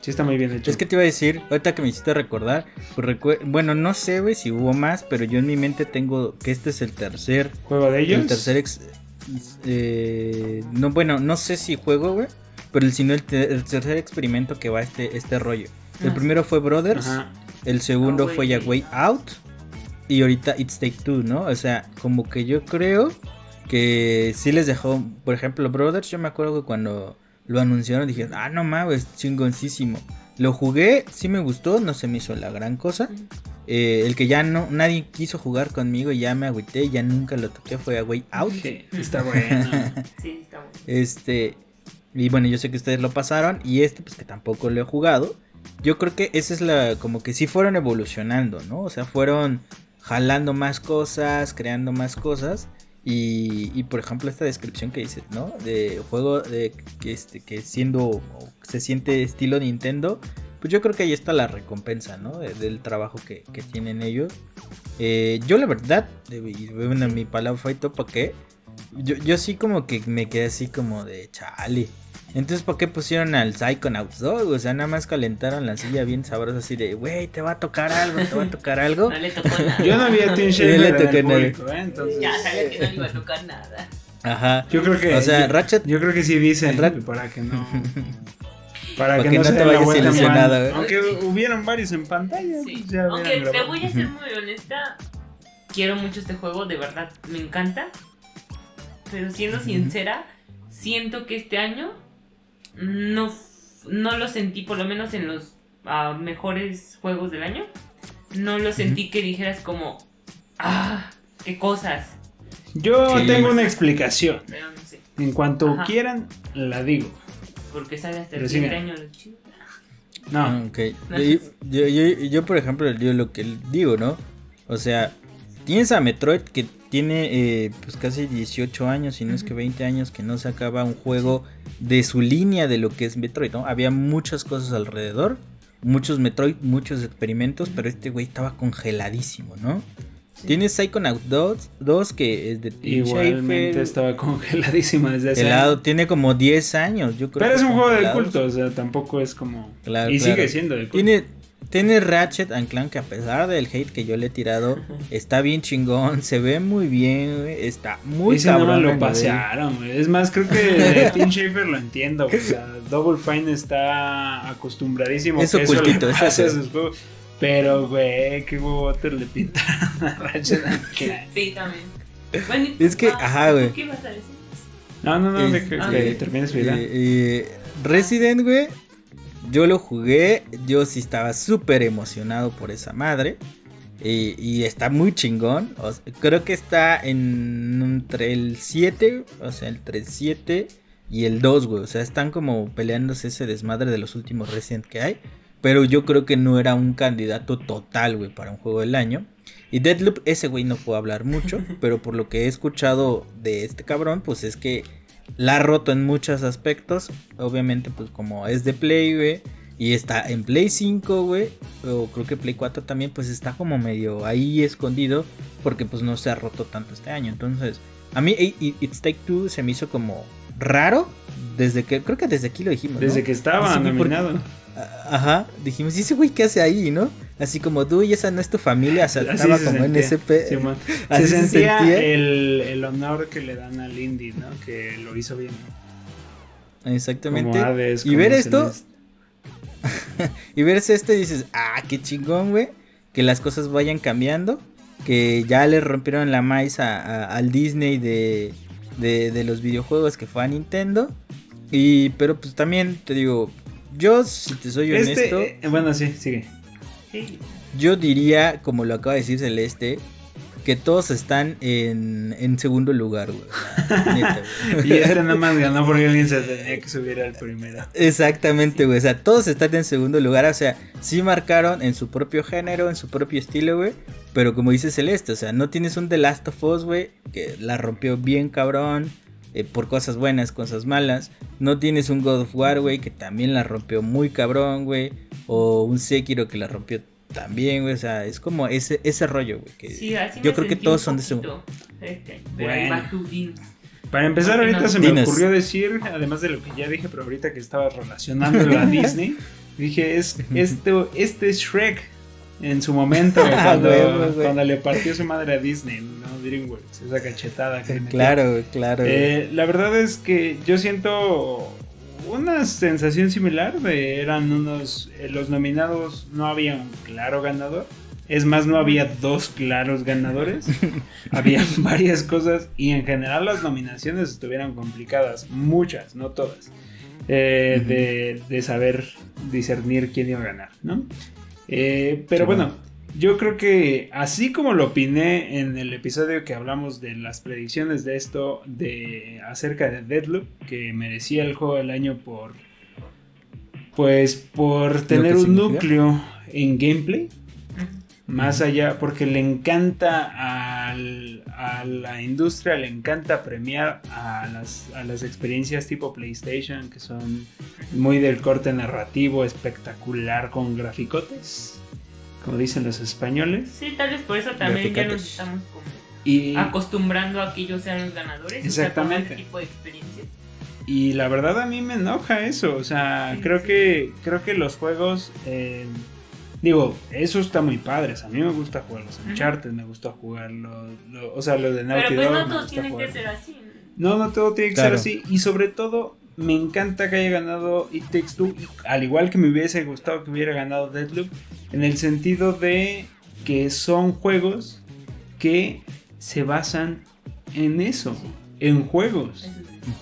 Sí está muy bien hecho. Es que te iba a decir, ahorita que me hiciste recordar, pues bueno, no sé, güey, si hubo más, pero yo en mi mente tengo que este es el tercer, juego de ellos. el tercer ex, eh, no, bueno, no sé si juego, güey, pero el, sino el, te- el tercer experimento que va este, este rollo. El Ah, primero fue Brothers, Ajá. el segundo Ah, fue ya. Way Out y ahorita It's Take Two, ¿no? O sea, como que yo creo que sí les dejó, por ejemplo, Brothers, yo me acuerdo que cuando lo anunciaron dije, ah, no mames, chingoncísimo. Lo jugué, sí me gustó, no se me hizo la gran cosa. Eh, el que ya no, nadie quiso jugar conmigo ya me agüité ya nunca lo toqué fue a Way Out. Sí, está bueno. Sí, está bueno. Este, y bueno, yo sé que ustedes lo pasaron y este pues que tampoco lo he jugado. Yo creo que esa es la, como que sí fueron evolucionando, ¿no? O sea, fueron jalando más cosas, creando más cosas. Y, por ejemplo esta descripción que dices, ¿no? De juego de que, este, que siendo, se siente estilo Nintendo, pues yo creo que ahí está la recompensa, ¿no? De- del trabajo que, que tienen ellos. Eh, yo la verdad, y bueno, mi palabra fue ¿para qué? Yo, yo sí como que me quedé así como de chale. Entonces, ¿por qué pusieron al Psychonauts 2? O sea, nada más calentaron la silla bien sabrosa así de, güey, te va a tocar algo, te va a tocar algo. No le tocó nada. Yo no vi a Tim Yo Schafer le en el toqué nada. público, ¿eh? Entonces, Ya sabía que no le iba a tocar nada. Ajá. yo creo que O sea, yo, Ratchet- yo creo que sí dicen Rat- para que no para Para que, que no, no se te vayas ilusionado. ¿eh? Aunque hubieron varios en pantalla, Sí. pues Aunque te voy a ser muy honesta, quiero mucho este juego, de verdad, me encanta. Pero siendo sincera, siento que este año no, lo sentí, por lo menos en los ah, mejores juegos del año. No lo sentí que dijeras como, ah, qué cosas. Yo Sí. tengo una explicación. Pero no sé, En cuanto Ajá. quieran, la digo. porque sale hasta el siguiente año. lo chido. No. Ah, ok. Yo, yo, yo- yo, por ejemplo, yo lo que digo, ¿no? O sea, tienes a Metroid que tiene eh, pues casi 18 años, si no es que 20 años, que no sacaba un juego de su línea de lo que es Metroid, ¿no? Había muchas cosas alrededor. muchos Metroid, muchos experimentos, pero este güey estaba congeladísimo, ¿no? Tienes Psychonaut 2, 2 que es de Tim Igualmente Schafer. estaba congeladísima desde hace Helado, años. tiene como 10 años, yo creo. Pero es un juego de culto, o sea, tampoco es como... Claro, y claro. sigue siendo de culto. Tiene, tiene Ratchet and Clank que a pesar del hate que yo le he tirado, está bien chingón, se ve muy bien, güey, está muy Ese no cabrón. me lo pasearon, güey. Es más, creo que de Tim Schafer lo entiendo. güey. O sea, Double Fine está acostumbradísimo Es que eso le ocultito, es pase a eso. sus juegos. Pero, güey, qué huevotes le pintaron a Ratchet and Clank. Sí, también. Bueno, y- Es que, ah, ajá, güey. ¿tú ¿Qué ibas a decir? No, no, no, Es- de que, Ah, que ok. termine su idea. Eh, eh, Resident, güey, yo lo jugué, yo sí estaba súper emocionado por esa madre. Y, y está muy chingón. o sea, creo que está en, entre el 7, o sea, entre el 7 y el 2, güey. O sea, están como peleándose ese desmadre de los últimos Resident que hay. Pero yo creo que no era un candidato total, güey, para un juego del año. Y Deadloop, ese güey no puedo hablar mucho, pero por lo que he escuchado de este cabrón, pues es que la ha roto en muchos aspectos. Obviamente, pues como es de Play, güey. Y está en Play 5, güey. O creo que Play 4 también, pues está como medio ahí escondido. Porque pues no se ha roto tanto este año. Entonces, a mí It's Take Two se me hizo como raro. Desde que, creo que desde aquí lo dijimos. ¿no? Desde que estaba porque- nominado. A- Ajá, dijimos, ¿y ese güey qué hace ahí, no? Así como tú y esa no es tu familia, o sea, Así estaba se como en ese pe- Simón. así se se sentía, sentía. El, el honor que le dan al indie, ¿no? Que lo hizo bien. Exactamente. Hades, y ver esto, y ver esto y dices, ah, qué chingón, güey. Que las cosas vayan cambiando. Que ya le rompieron la maíz a- a- al Disney de, de, de los videojuegos que fue a Nintendo. Y, pero pues también te digo, yo, si te soy honesto, Este, eh, bueno, sí, sigue. Sí. yo diría, como lo acaba de decir Celeste, que todos están en, en segundo lugar, güey. Neta, güey. Y este nada más ganó porque alguien se tenía que subir al primero. Exactamente, güey. O sea, todos están en segundo lugar. O sea, sí marcaron en su propio género, en su propio estilo, güey. Pero como dice Celeste, o sea, no tienes un The Last of Us, güey, que la rompió bien cabrón. Eh, por cosas buenas, cosas malas. No tienes un God of War, güey, que también la rompió muy cabrón, güey. O un Sekiro que la rompió también, güey. O sea, es como ese, ese rollo, güey. Que Sí, así yo me creo que todos son de segundo. poquito, este, Bueno. va tu din. Para empezar, Porque ahorita no. se me Dinos. ocurrió decir, además de lo que ya dije, pero ahorita que estaba relacionándolo a Disney, dije, es, esto, este es Shrek en su momento, cuando, cuando le partió su madre a Disney, no DreamWorks, esa cachetada que metió. Claro, claro. Eh, la verdad es que yo siento una sensación similar de eran unos eh, los nominados no había un claro ganador. Es más no había dos claros ganadores. Había varias cosas y en general las nominaciones estuvieron complicadas muchas no todas eh, de, de saber discernir quién iba a ganar no Eh, pero bueno yo creo que así como lo opiné en el episodio que hablamos de las predicciones de esto de acerca de Deadloop, que merecía el juego del año por pues por tener un significa. núcleo en gameplay. Más allá, porque le encanta al- a la industria, le encanta premiar a las, a las experiencias tipo PlayStation, que son muy del corte narrativo, espectacular, con graficotes, como dicen los españoles. Sí, tal vez por eso también ya nos estamos Y, acostumbrando a que ellos sean los ganadores. Exactamente. O sea, como ese tipo de experiencias. y la verdad a mí me enoja eso, o sea, Sí, creo sí. que creo que los juegos... eh, Digo, eso está muy padre. A mí me gusta jugar los. Uncharted, me gusta jugar los, lo- o sea, los de Naughty Pero pues Dog, no tienen jugar. que ser así. No, no todo tiene que Claro. ser así. Y sobre todo, me encanta que haya ganado It Takes Two. y Al igual que me hubiese gustado que hubiera ganado Deadloop. En el sentido de que son juegos que se basan en eso. En juegos.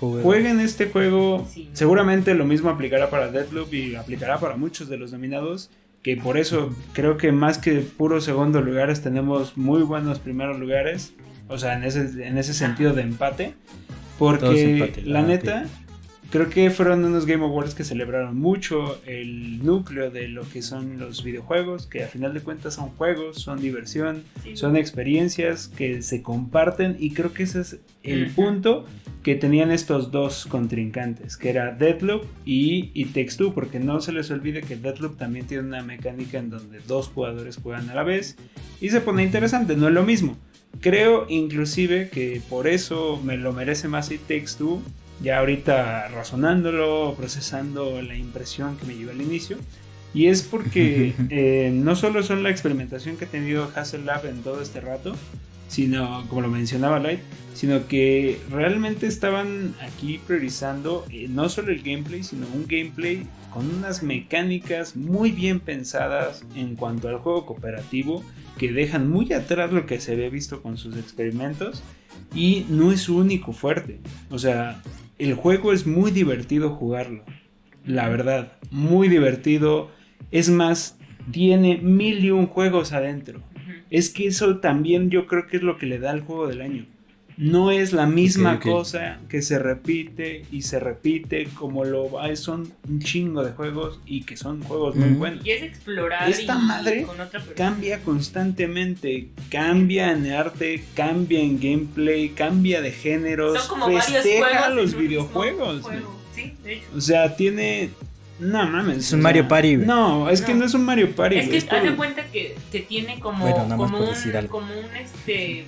Jueguen este juego. Seguramente lo mismo aplicará para Deadloop y aplicará para muchos de los nominados. Que por eso creo que más que puros segundos lugares tenemos muy buenos primeros lugares. O sea, en ese, en ese sentido de empate. Porque empate, la ah, neta, Creo que fueron unos Game Awards que celebraron mucho el núcleo de lo que son los videojuegos, que a final de cuentas son juegos, son diversión, Sí. son experiencias que se comparten y creo que ese es el punto que tenían estos dos contrincantes, que era Deadloop y It Takes Two, porque no se les olvide que Deadloop también tiene una mecánica en donde dos jugadores juegan a la vez y se pone interesante, no es lo mismo. Creo inclusive que por eso me lo merece más It Takes Two, ya ahorita razonándolo, procesando la impresión que me llevó al inicio. Y es porque eh, no solo son la experimentación que ha tenido Hassel Lab en todo este rato, sino, como lo mencionaba Light, sino que realmente estaban aquí priorizando eh, no solo el gameplay, sino un gameplay con unas mecánicas muy bien pensadas en cuanto al juego cooperativo, que dejan muy atrás lo que se había visto con sus experimentos y no es su único fuerte. O sea, el juego es muy divertido jugarlo, la verdad, muy divertido. Es más, tiene mil y un juegos adentro. Es que eso también yo creo que es lo que le da al juego del año. No es la misma cosa que se repite y se repite como lo hay, son un chingo de juegos y que son juegos muy buenos. Y es explorar Esta y- madre con otra persona. Cambia constantemente, cambia en arte, cambia en gameplay, cambia de géneros, Son como varios festeja los un videojuegos. mismo juego. Sí, de hecho. O sea, tiene. No mames. Es un o Mario Party, güey. No, es que No. es un Mario Party. Es que haz de cuenta que, que tiene como, Bueno, nada más como, un, decir algo. como un este.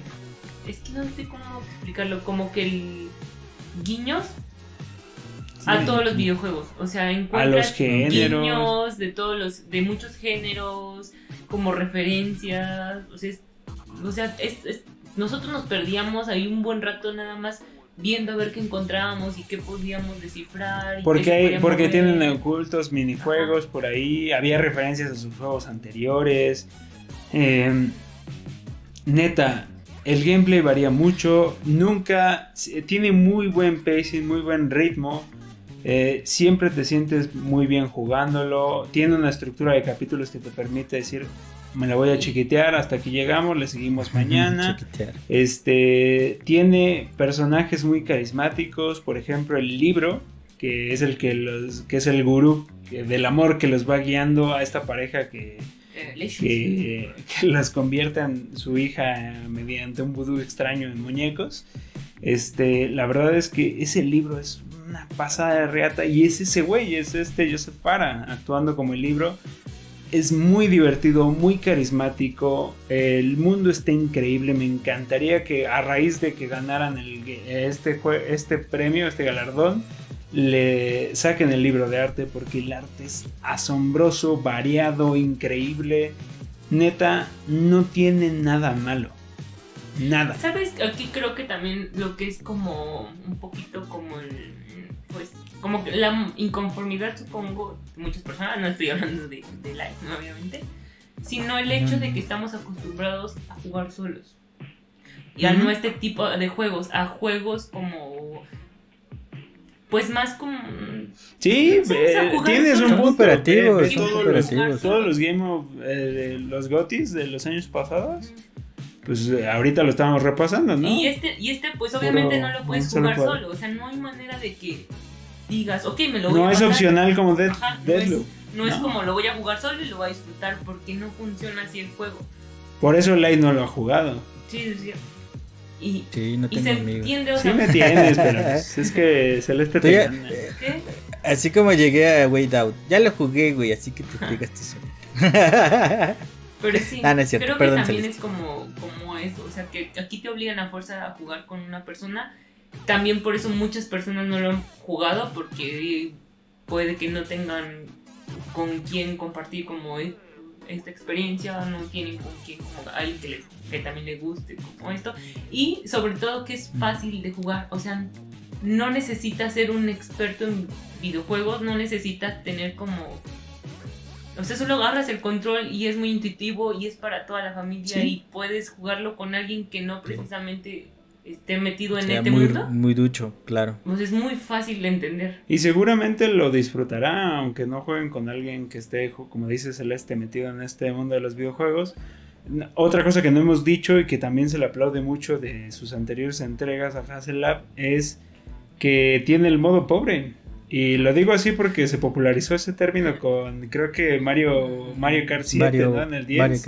Es que no sé cómo explicarlo. Como que el guiños a todos los videojuegos. O sea, encuentras los géneros. guiños de todos los, de muchos géneros, como referencias. O sea, es- o sea, es- es- nosotros nos perdíamos ahí un buen rato nada más viendo a ver qué encontrábamos y qué podíamos descifrar. y Porque, hay, porque tienen ocultos minijuegos por ahí. Había referencias a sus juegos anteriores. Eh, neta, el gameplay varía mucho. Nunca. Tiene muy buen pacing, muy buen ritmo. eh, siempre te sientes muy bien jugándolo. Tiene una estructura de capítulos que te permite decir. Me la voy a chiquitear hasta aquí llegamos, le seguimos mañana. Chiquitear. Este tiene personajes muy carismáticos, por ejemplo, el libro, que es el que los que es el gurú que- del amor que los va guiando a esta pareja que, Eh. Que, que las convierte en su hija mediante un vudú extraño en muñecos. Este, la verdad es que ese libro es una pasada de reata y es ese güey, es este Joseph Para actuando como el libro. Es muy divertido, muy carismático. El mundo está increíble. Me encantaría que a raíz de que ganaran el, este, este premio, este galardón, le saquen el libro de arte porque el arte es asombroso, variado, increíble. Neta, no tiene nada malo. Nada. ¿Sabes? Aquí creo que también lo que es como un poquito como el. Pues, como que la inconformidad, supongo, de muchas personas, no estoy hablando de, de live, ¿no? obviamente, sino el hecho de que estamos acostumbrados a jugar solos. Y a no este tipo de juegos, a juegos como. Pues más como. Sí, eh, tienes un punto. Ve son todos. Los, todos los Game of eh, de los GOTYs de los años pasados. Pues eh, ahorita lo estábamos repasando, ¿no? Y este, y este pues obviamente Puro- no lo puedes solo jugar solo. O sea, no hay manera de que digas, ok, me lo voy a no es pasar. opcional como Dead, Ajá, no es, no es como lo voy a jugar solo y lo voy a disfrutar porque no funciona así el juego. Por eso Light no lo ha jugado. Sí, es cierto. Y, Sí, no y se amigos. entiende, o Sí sea, me tienes, pero pues, es que Celeste te gana. ¿qué? Así como llegué a Wade Out. Ya lo jugué, güey, así que te digas tú solo. Pero sí, Ah, no es cierto, creo perdón, que también Celeste. es como, como eso, o sea, que aquí te obligan a fuerza a jugar con una persona. También por eso muchas personas no lo han jugado porque puede que no tengan con quién compartir como e- esta experiencia, no tienen con quién, como alguien que, le- que también le guste como esto. Y sobre todo que es fácil de jugar, o sea, no necesitas ser un experto en videojuegos, no necesitas tener como... O sea, solo agarras el control y es muy intuitivo y es para toda la familia Sí. y puedes jugarlo con alguien que no precisamente esté metido en Sea este muy, mundo. muy ducho, claro. Pues es muy fácil de entender. Y seguramente lo disfrutará, aunque no jueguen con alguien que esté, como dice Celeste, metido en este mundo de los videojuegos. Otra cosa que no hemos dicho y que también se le aplaude mucho de sus anteriores entregas a Hassel Lab es que tiene el modo pobre. Y lo digo así porque se popularizó ese término con, creo que Mario, Mario Kart 7, Mario- ¿no? En el 10. Mario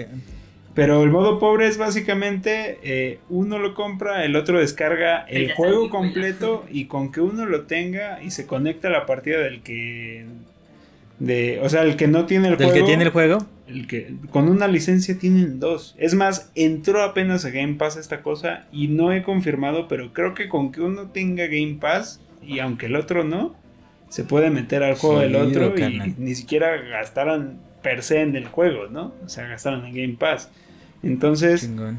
Pero el modo pobre es básicamente eh, uno lo compra, el otro descarga el Ya juego sabía, completo y con que uno lo tenga y se conecta a la partida del que... De, o sea, el que no tiene el Del juego. que tiene el juego. El que con una licencia tienen dos. Es más, entró apenas a Game Pass esta cosa y no he confirmado, pero creo que con que uno tenga Game Pass y aunque el otro no, se puede meter al juego del otro y ni siquiera gastaran per se en el juego, ¿no? O sea, gastaron en Game Pass. Entonces, Chingón.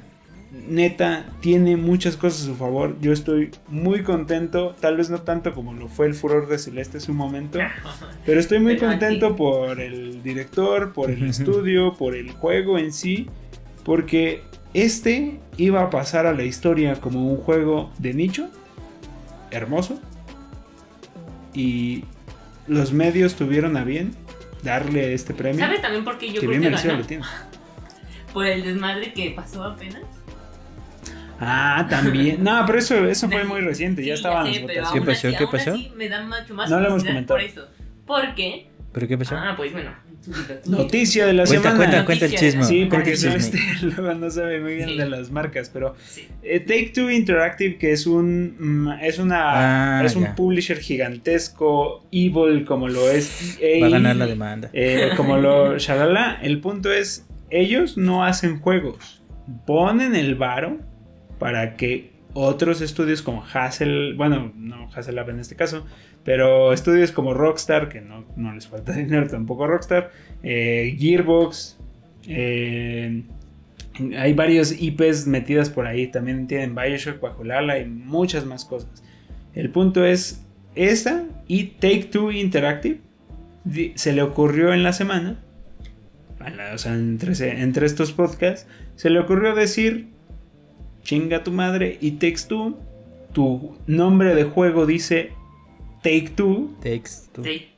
neta, tiene muchas cosas a su favor. Yo estoy muy contento, tal vez no tanto como lo fue el furor de Celeste en su momento. Pero estoy muy Pero contento aquí- por el director, por el estudio, por el juego en sí, porque este iba a pasar a la historia como un juego de nicho, hermoso, y los medios tuvieron a bien darle este premio, ¿Sabes también por qué yo que creo bien que ganó? lo tiene. Por el desmadre que pasó apenas. Ah, también. No, pero eso, eso fue muy reciente, ya estaban sé, las votaciones. ¿Qué pasó? así- ¿Qué aún pasó? así me da mucho más No lo hemos comentado. por eso. Porque, ¿Pero qué pasó? ah, pues bueno, Noticia de la cuenta, semana. cuenta, cuenta el chisme. Sí, porque no, este, luego no sabe muy bien Sí. de las marcas, pero. Sí. Eh, Take Two Interactive, que es un mm, es una Ah, es un publisher gigantesco, evil como lo es EA, Va a ganar la demanda. eh, como lo shalala. El punto es, ellos no hacen juegos, ponen el varo para que otros estudios como Hassel, bueno, no Hassel Lab en este caso, pero estudios como Rockstar, que no, no les falta dinero tampoco Rockstar, eh, Gearbox, eh, hay varios IPs metidas por ahí. También tienen Bioshock bajo el ala y muchas más cosas. El punto es: esta y Take Two Interactive se le ocurrió en la semana. o sea, entre, entre estos podcasts, se le ocurrió decir: chinga tu madre y Takes Two. Tu nombre de juego dice Take Two. Take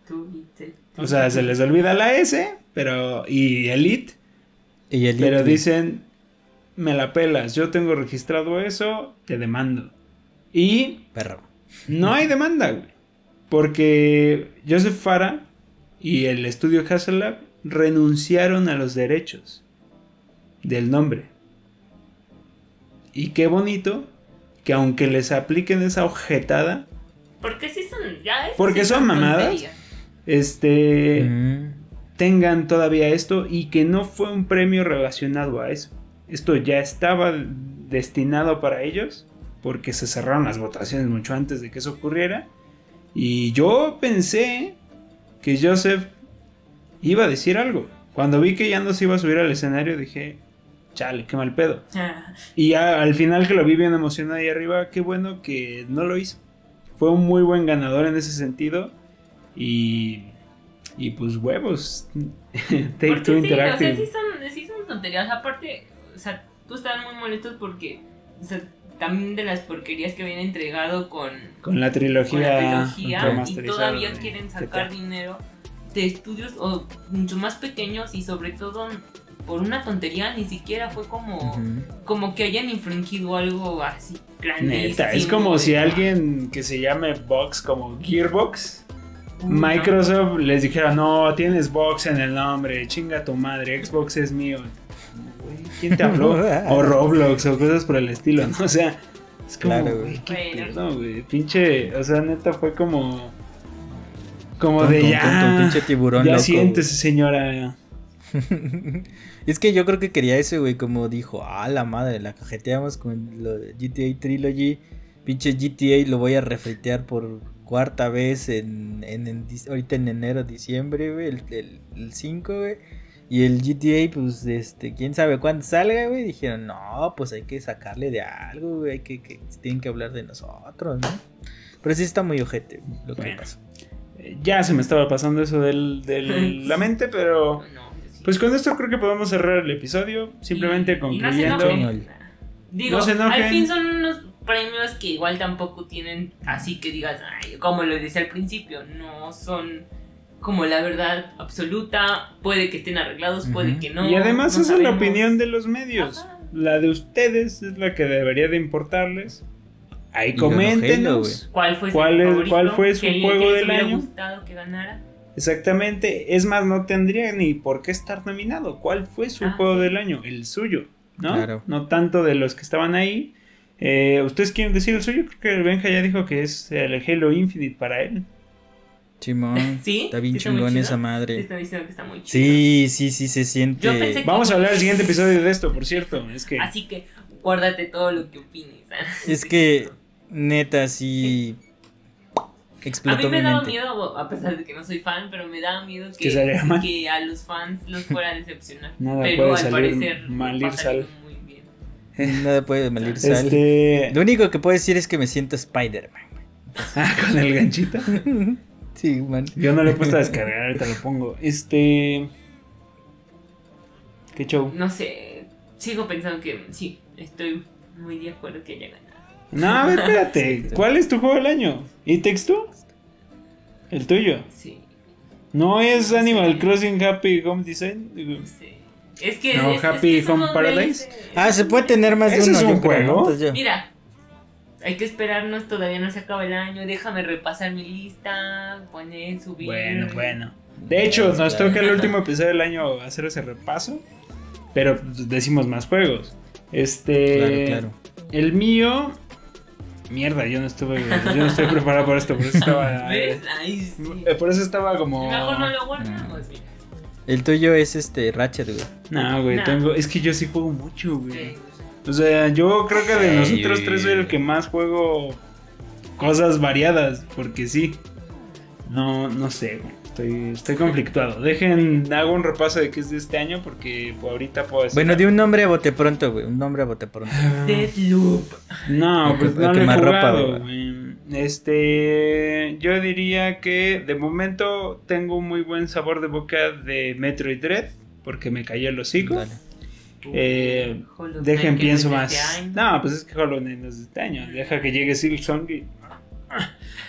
two y take two. O sea, se les olvida la S, pero. Y Elite. Y Pero dicen, me la pelas, yo tengo registrado eso, te demando. Y Perro. no hay demanda, güey. Porque Joseph Farah y el estudio Hasselab renunciaron a los derechos del nombre. Y qué bonito que aunque les apliquen esa ojetada, Porque sí son, ya es. Porque son mamadas. este Mm. tengan todavía esto y que no fue un premio relacionado a eso. Esto ya estaba destinado para ellos porque se cerraron las votaciones mucho antes de que eso ocurriera. Y yo pensé que Joseph iba a decir algo. Cuando vi que ya no se iba a subir al escenario dije, chale, qué mal pedo. Ah, Y ya al final que lo vi bien emocionado ahí arriba, qué bueno que no lo hizo. Fue un muy buen ganador en ese sentido. Y, y pues huevos. Take porque Two sí, o sea, Interactive. sí son, sí son tonterías. Aparte, o sea, tú estás muy molestos porque, o sea, también de las porquerías que habían entregado con, Con la con trilogía, la trilogía y todavía quieren sacar dinero de estudios o mucho más pequeños y sobre todo por una tontería ni siquiera fue como como que hayan infringido algo así grandísimo. Neta, es como si alguien que se llame Box como Gearbox. Microsoft les dijera, no, tienes Box en el nombre, chinga tu madre, Xbox es mío. ¿Quién te habló? o Roblox o cosas por el estilo, ¿no? O sea, es como, Claro, güey, güey. qué Bueno. pedo, güey. Pinche, o sea, neta fue como... Como de tonto, ya... pinche tiburón ya loco, siéntese, señora. Es que yo creo que quería eso, güey, como dijo, ah, la madre, la cajeteamos con lo de GTA Trilogy, pinche GTA lo voy a refritear por cuarta vez en, en, en dis- ahorita en enero, diciembre, güey, el, el, el 5, güey. Y el GTA, pues, este, quién sabe cuándo salga, güey. Dijeron, no, pues hay que sacarle de algo, güey, hay que, que tienen que hablar de nosotros, ¿no? Pero sí está muy ojete lo que Bueno. pasó. Eh, Ya se me estaba pasando eso del, del- la mente, pero... No. Pues con esto creo que podemos cerrar el episodio. Simplemente Y- y no se concluyendo... enojen. Digo, No se al fin son unos premios que igual tampoco tienen así que digas, ay, como lo decía al principio, no son como la verdad absoluta, puede que estén arreglados, puede que no. y además no esa es la opinión de los medios. Ajá. La de ustedes es la que debería de importarles. Ahí coméntenos. ¿Cuál fue su ¿Cuál es- favorito? cuál fue su ¿Qué le- juego del hubiera año? gustado que ganara? Exactamente. Es más, no tendría ni por qué estar nominado. ¿Cuál fue su Ah, juego sí. del año? El suyo, ¿no? Claro. No tanto de los que estaban ahí. Eh, ¿Ustedes quieren decir el suyo? Creo que el Benja ya dijo que es el Halo Infinite para él. Simón. ¿Sí? Está bien ¿Sí está chingón esa Sí, madre. están diciendo que está muy chido. Sí, sí, sí se siente. Yo pensé que- Vamos a hablar el siguiente episodio de esto, por cierto. Es que Así que guárdate todo lo que opines. Es que neta sí A mí me mi daba mente. miedo, a pesar de que no soy fan, pero me daba miedo que, a los fans los fuera a decepcionar. Nada pero puede al salir parecer mal sal. muy bien. Nada puede malir sal. este Lo único que puedo decir es que me siento Spider-Man. ah, con el ganchito. Sí, man. Yo no lo he puesto a descargar, ahorita lo pongo. Este ¿Qué show? No sé, sigo pensando que sí, estoy muy de acuerdo que haya ganado. No, a ver, espérate. ¿Cuál es tu juego del año? ¿Y Takes Two? El tuyo. Sí, ¿No es Animal Crossing Happy Home Design? Sé. Es que. No, es- es Happy que somos Home Paradise. Ah, se puede tener más de ¿Ese uno. es un juego? Mira, hay que esperarnos, todavía no se acaba el año. Déjame repasar mi lista, poner, subir. Bueno, bueno. De hecho, nos toca el último episodio del año hacer ese repaso. Pero decimos más juegos. Este. Claro, claro. El mío. Mierda, yo no estuve. Yo no estoy preparado para esto. Por eso estaba. ¿Ves? Ahí sí. eh, Por eso estaba como. Mejor no lo guardamos. mira. El tuyo es este Ratchet, güey. No, güey, No. tengo. Es que yo sí juego mucho, güey. Sí. O sea, yo creo que de Ay, nosotros güey. tres soy el que más juego cosas variadas, porque sí. No, no sé, güey. Estoy, estoy conflictuado. Dejen, hago un repaso de qué es de este año, porque pues, ahorita puedo decir. Bueno, de un nombre a bote pronto, güey. Un nombre a bote pronto. Deathloop. No, Hay pues no lo he jugado, güey. Este, yo diría que de momento tengo un muy buen sabor de boca de Metroid Dread, porque me cayó el hocico. Dale. Eh, Dejen, pienso no más. este. No, pues es que Hollow Knight no es de este año. Deja que llegue Silksong y.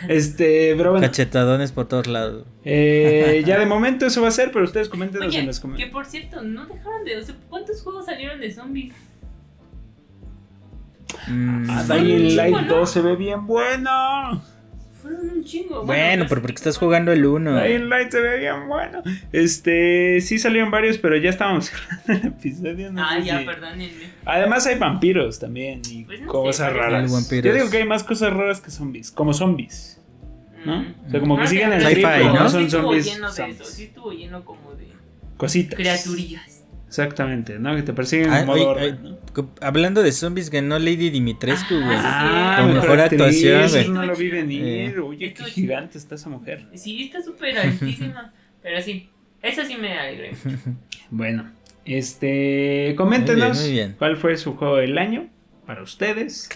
Este, pero bueno. Cachetadones por todos lados. eh, ya de momento eso va a ser, pero ustedes coméntenos Oye, en los que comentarios. por cierto, no dejaron de. O sea, ¿cuántos juegos salieron de zombies? Mm, Ah, Dying Light ¿no? 2 se ve bien bueno. Fueron un chingo. bueno, pero sé porque que estás jugando el 1. Dying Light se ve bien bueno. Este, sí salieron varios, pero ya estábamos cerrando el episodio. no Ah, sé ya, si- perdónenme. Además hay vampiros también y Pues no cosas sé, raras. Yo digo que hay más cosas raras que zombies, como zombies. ¿No? O sea, como que Ah, siguen el Sci-fi, ¿no? no Sí son estuvo zombies. lleno de zombies. eso, sí estuvo lleno como de Cositas. criaturillas. Exactamente, ¿no? Que te persiguen Ah, en modo oye, orden, eh, Hablando de zombies, ganó Lady Dimitrescu, güey. Ah, Con mejor actuación, eso güey. no lo vi venir. Eh. Oye, qué gigante está esa mujer. Sí, está súper altísima. pero sí, eso sí me alegré. Bueno, este, coméntenos Muy bien, muy bien. cuál fue su juego del año para ustedes.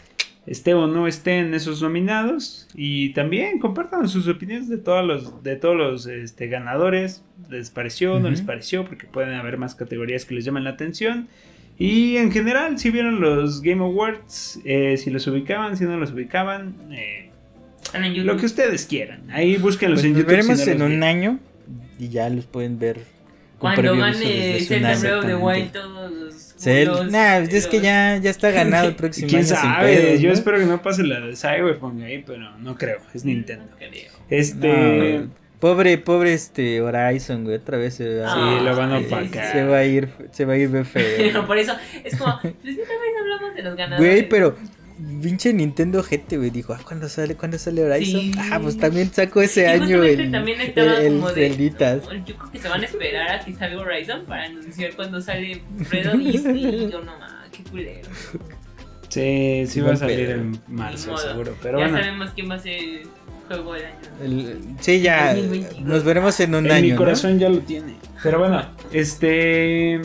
Esté o no esté en esos nominados. Y también compartan sus opiniones de todos los, de todos los este, ganadores. ¿Les pareció o no Ujú. les pareció? Porque pueden haber más categorías que les llamen la atención. Y en general, si vieron los Game Awards, eh, si los ubicaban, si no los ubicaban, eh, lo que ustedes quieran. Ahí búsquenlos Pues en YouTube. si veremos no en los un vieron. año y ya los pueden ver. Cuando gane the Wild, Exactamente. todos los. Cel- los- nah, es que ya, ya está ganado el próximo ¿Quién año sin sabe? pedos, Yo ¿no? espero que no pase la de Cyberpunk ahí, pero no creo. Es Nintendo. Este. No, pobre, pobre este Horizon, güey, otra vez se va, sí, lo van a opacar. se va a ir, se va a ir bien Pero feo. por eso es como. Pues una vez hablamos de los ganadores. Güey, pero pinche Nintendo gente, güey, dijo, ah, ¿cuándo sale, ¿cuándo sale Horizon? Sí. Ah, pues también sacó ese Y año el, también estaba el, como de. Zelditas. Yo creo que se van a esperar a que salga Horizon para anunciar cuando sale Red Odyssey. Y yo no mames, qué culero. Sí, sí va a salir pedo. en marzo, seguro. Pero ya bueno, sabemos quién va a ser el juego del año. El- sí, ya, 2022. nos veremos en un en año, mi ¿no? corazón ya lo tiene. Pero bueno, este.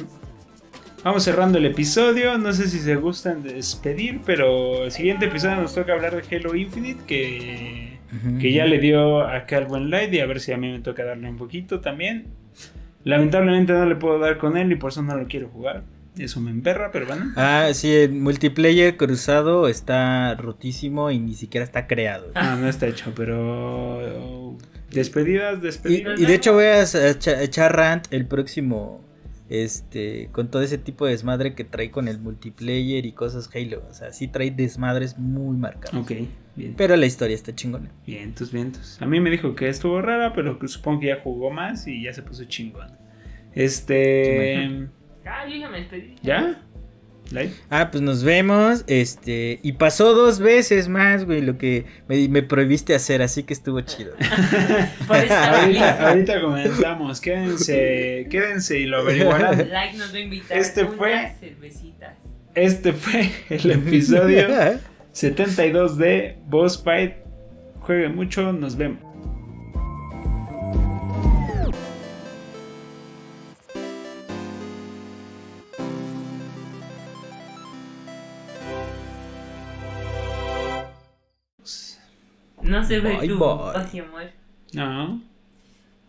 Vamos cerrando el episodio. No sé si se gustan de despedir, pero el siguiente episodio nos toca hablar de Halo Infinite. Que, que ya le dio acá al buen Light. Y a ver si a mí me toca darle un poquito también. Lamentablemente no le puedo dar con él y por eso no lo quiero jugar. Eso me emperra, pero bueno. Ah, sí, el multiplayer cruzado está rotísimo y ni siquiera está creado. Ah, no está hecho, pero. Despedidas, Y, despedidas. y de hecho voy a echa- echar rant el próximo este, con todo ese tipo de desmadre que trae con el multiplayer y cosas Halo. O sea, sí trae desmadres muy marcados. Ok, bien. Pero la historia está chingona. Vientos, vientos. A mí me dijo que estuvo rara, pero supongo que ya jugó más y ya se puso chingón. Este. Ah, yo ya me despedí. ¿Ya? Ah, pues nos vemos. Este, y pasó dos veces más, güey, lo que me, me prohibiste hacer, así que estuvo chido. Ahorita, ahorita comentamos. Quédense, quédense y lo averiguarán. Like nos va a invitar Este fue- cervecitas. Este fue el episodio 72 de Boss Fight. Jueguen mucho, nos vemos. No se ve Bye, tu bye. paz y amor. No.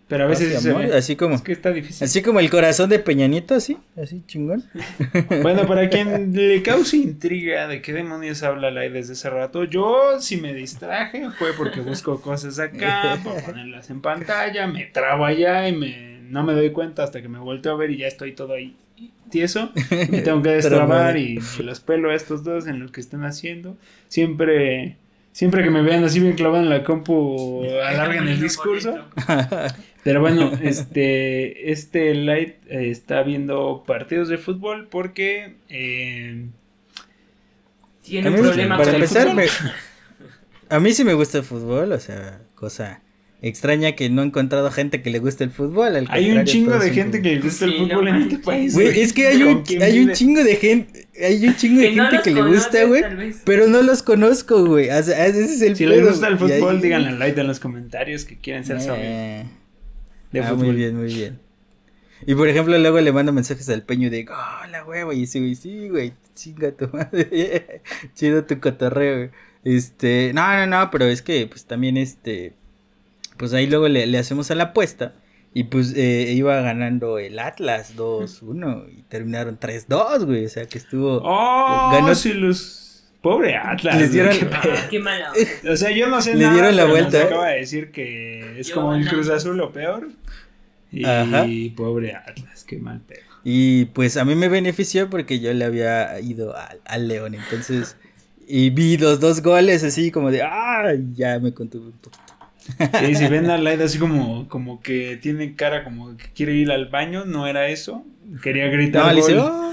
Pero a veces sí Así, se amor, ve. así como Es que está difícil. así como el corazón de Peñanito, así, así chingón. Bueno, para quien le cause intriga de qué demonios habla Lai desde hace rato, yo si me distraje fue porque busco cosas acá para ponerlas en pantalla, me trabo allá y me, no me doy cuenta hasta que me volteo a ver y ya estoy todo ahí tieso. Me tengo que destrabar y los pelo a estos dos en lo que están haciendo. Siempre, siempre que me vean así bien clavado en la compu, alargan el discurso. Pero bueno, este, este Light eh, está viendo partidos de fútbol porque eh, Tiene un problema para con el empezar, fútbol. me- a mí sí me gusta el fútbol, o sea, cosa extraña que no he encontrado gente que le guste el fútbol. al hay un chingo de gente que le gusta el Sí, fútbol no en este país. Güey, es que hay ¿Con un, hay un chingo de gente, hay un chingo de Que gente que le gusta, güey, pero no los conozco, güey. O sea, ese es el Si les pedo, gusta el fútbol, ahí- díganle a Light en los comentarios que quieren ser Eh, de ah, fútbol. muy bien, muy bien. Y por ejemplo, luego le mando mensajes al peño de, hola, güey, güey, y ese güey, sí, güey, chinga tu madre, chido tu cotorreo, güey. Este, no, no, no, pero es que, pues también, este, pues ahí luego le, le hacemos a la apuesta. Y pues eh, iba ganando el Atlas 2-1 y terminaron 3-2, güey, o sea que estuvo... Oh, Ganó- si los... Pobre Atlas. Les dieron- qué. Ah, qué mala onda. O sea, yo no sé Le nada, dieron la nos vuelta, ¿eh? acaba de decir que es Yo como el. Cruz Azul o peor. Y Ajá. pobre Atlas, qué mal pedo. Y pues a mí me benefició porque yo le había ido al, al León, entonces... Y vi los dos goles así como de, ah, ya me contuve un poquito. Sí, si ven a Light así como, como que tiene cara como que quiere ir al baño, no era eso. Quería gritar No, le hice, gol. "Oh".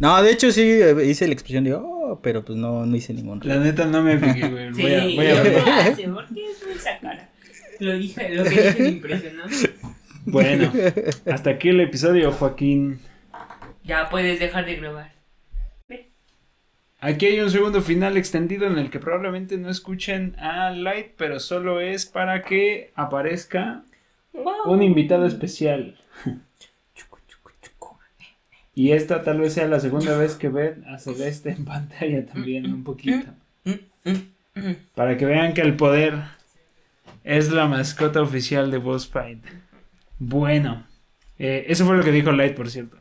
No, de hecho sí hice la expresión de, oh, pero pues no, no hice ningún La ruido. neta no me fijé, güey. Sí, Voy a, voy a ¿qué ver. hace? ¿Por qué es esa cara? Lo dije, lo que dije me impresionó. Bueno, hasta aquí el episodio, Joaquín. Ya puedes dejar de grabar. Aquí hay un segundo final extendido en el que probablemente no escuchen a Light, pero solo es para que aparezca un invitado especial. Y esta tal vez sea la segunda vez que ven a Celeste en pantalla también, un poquito. Para que vean que el poder es la mascota oficial de Boss Fight. Bueno, eh, eso fue lo que dijo Light, por cierto.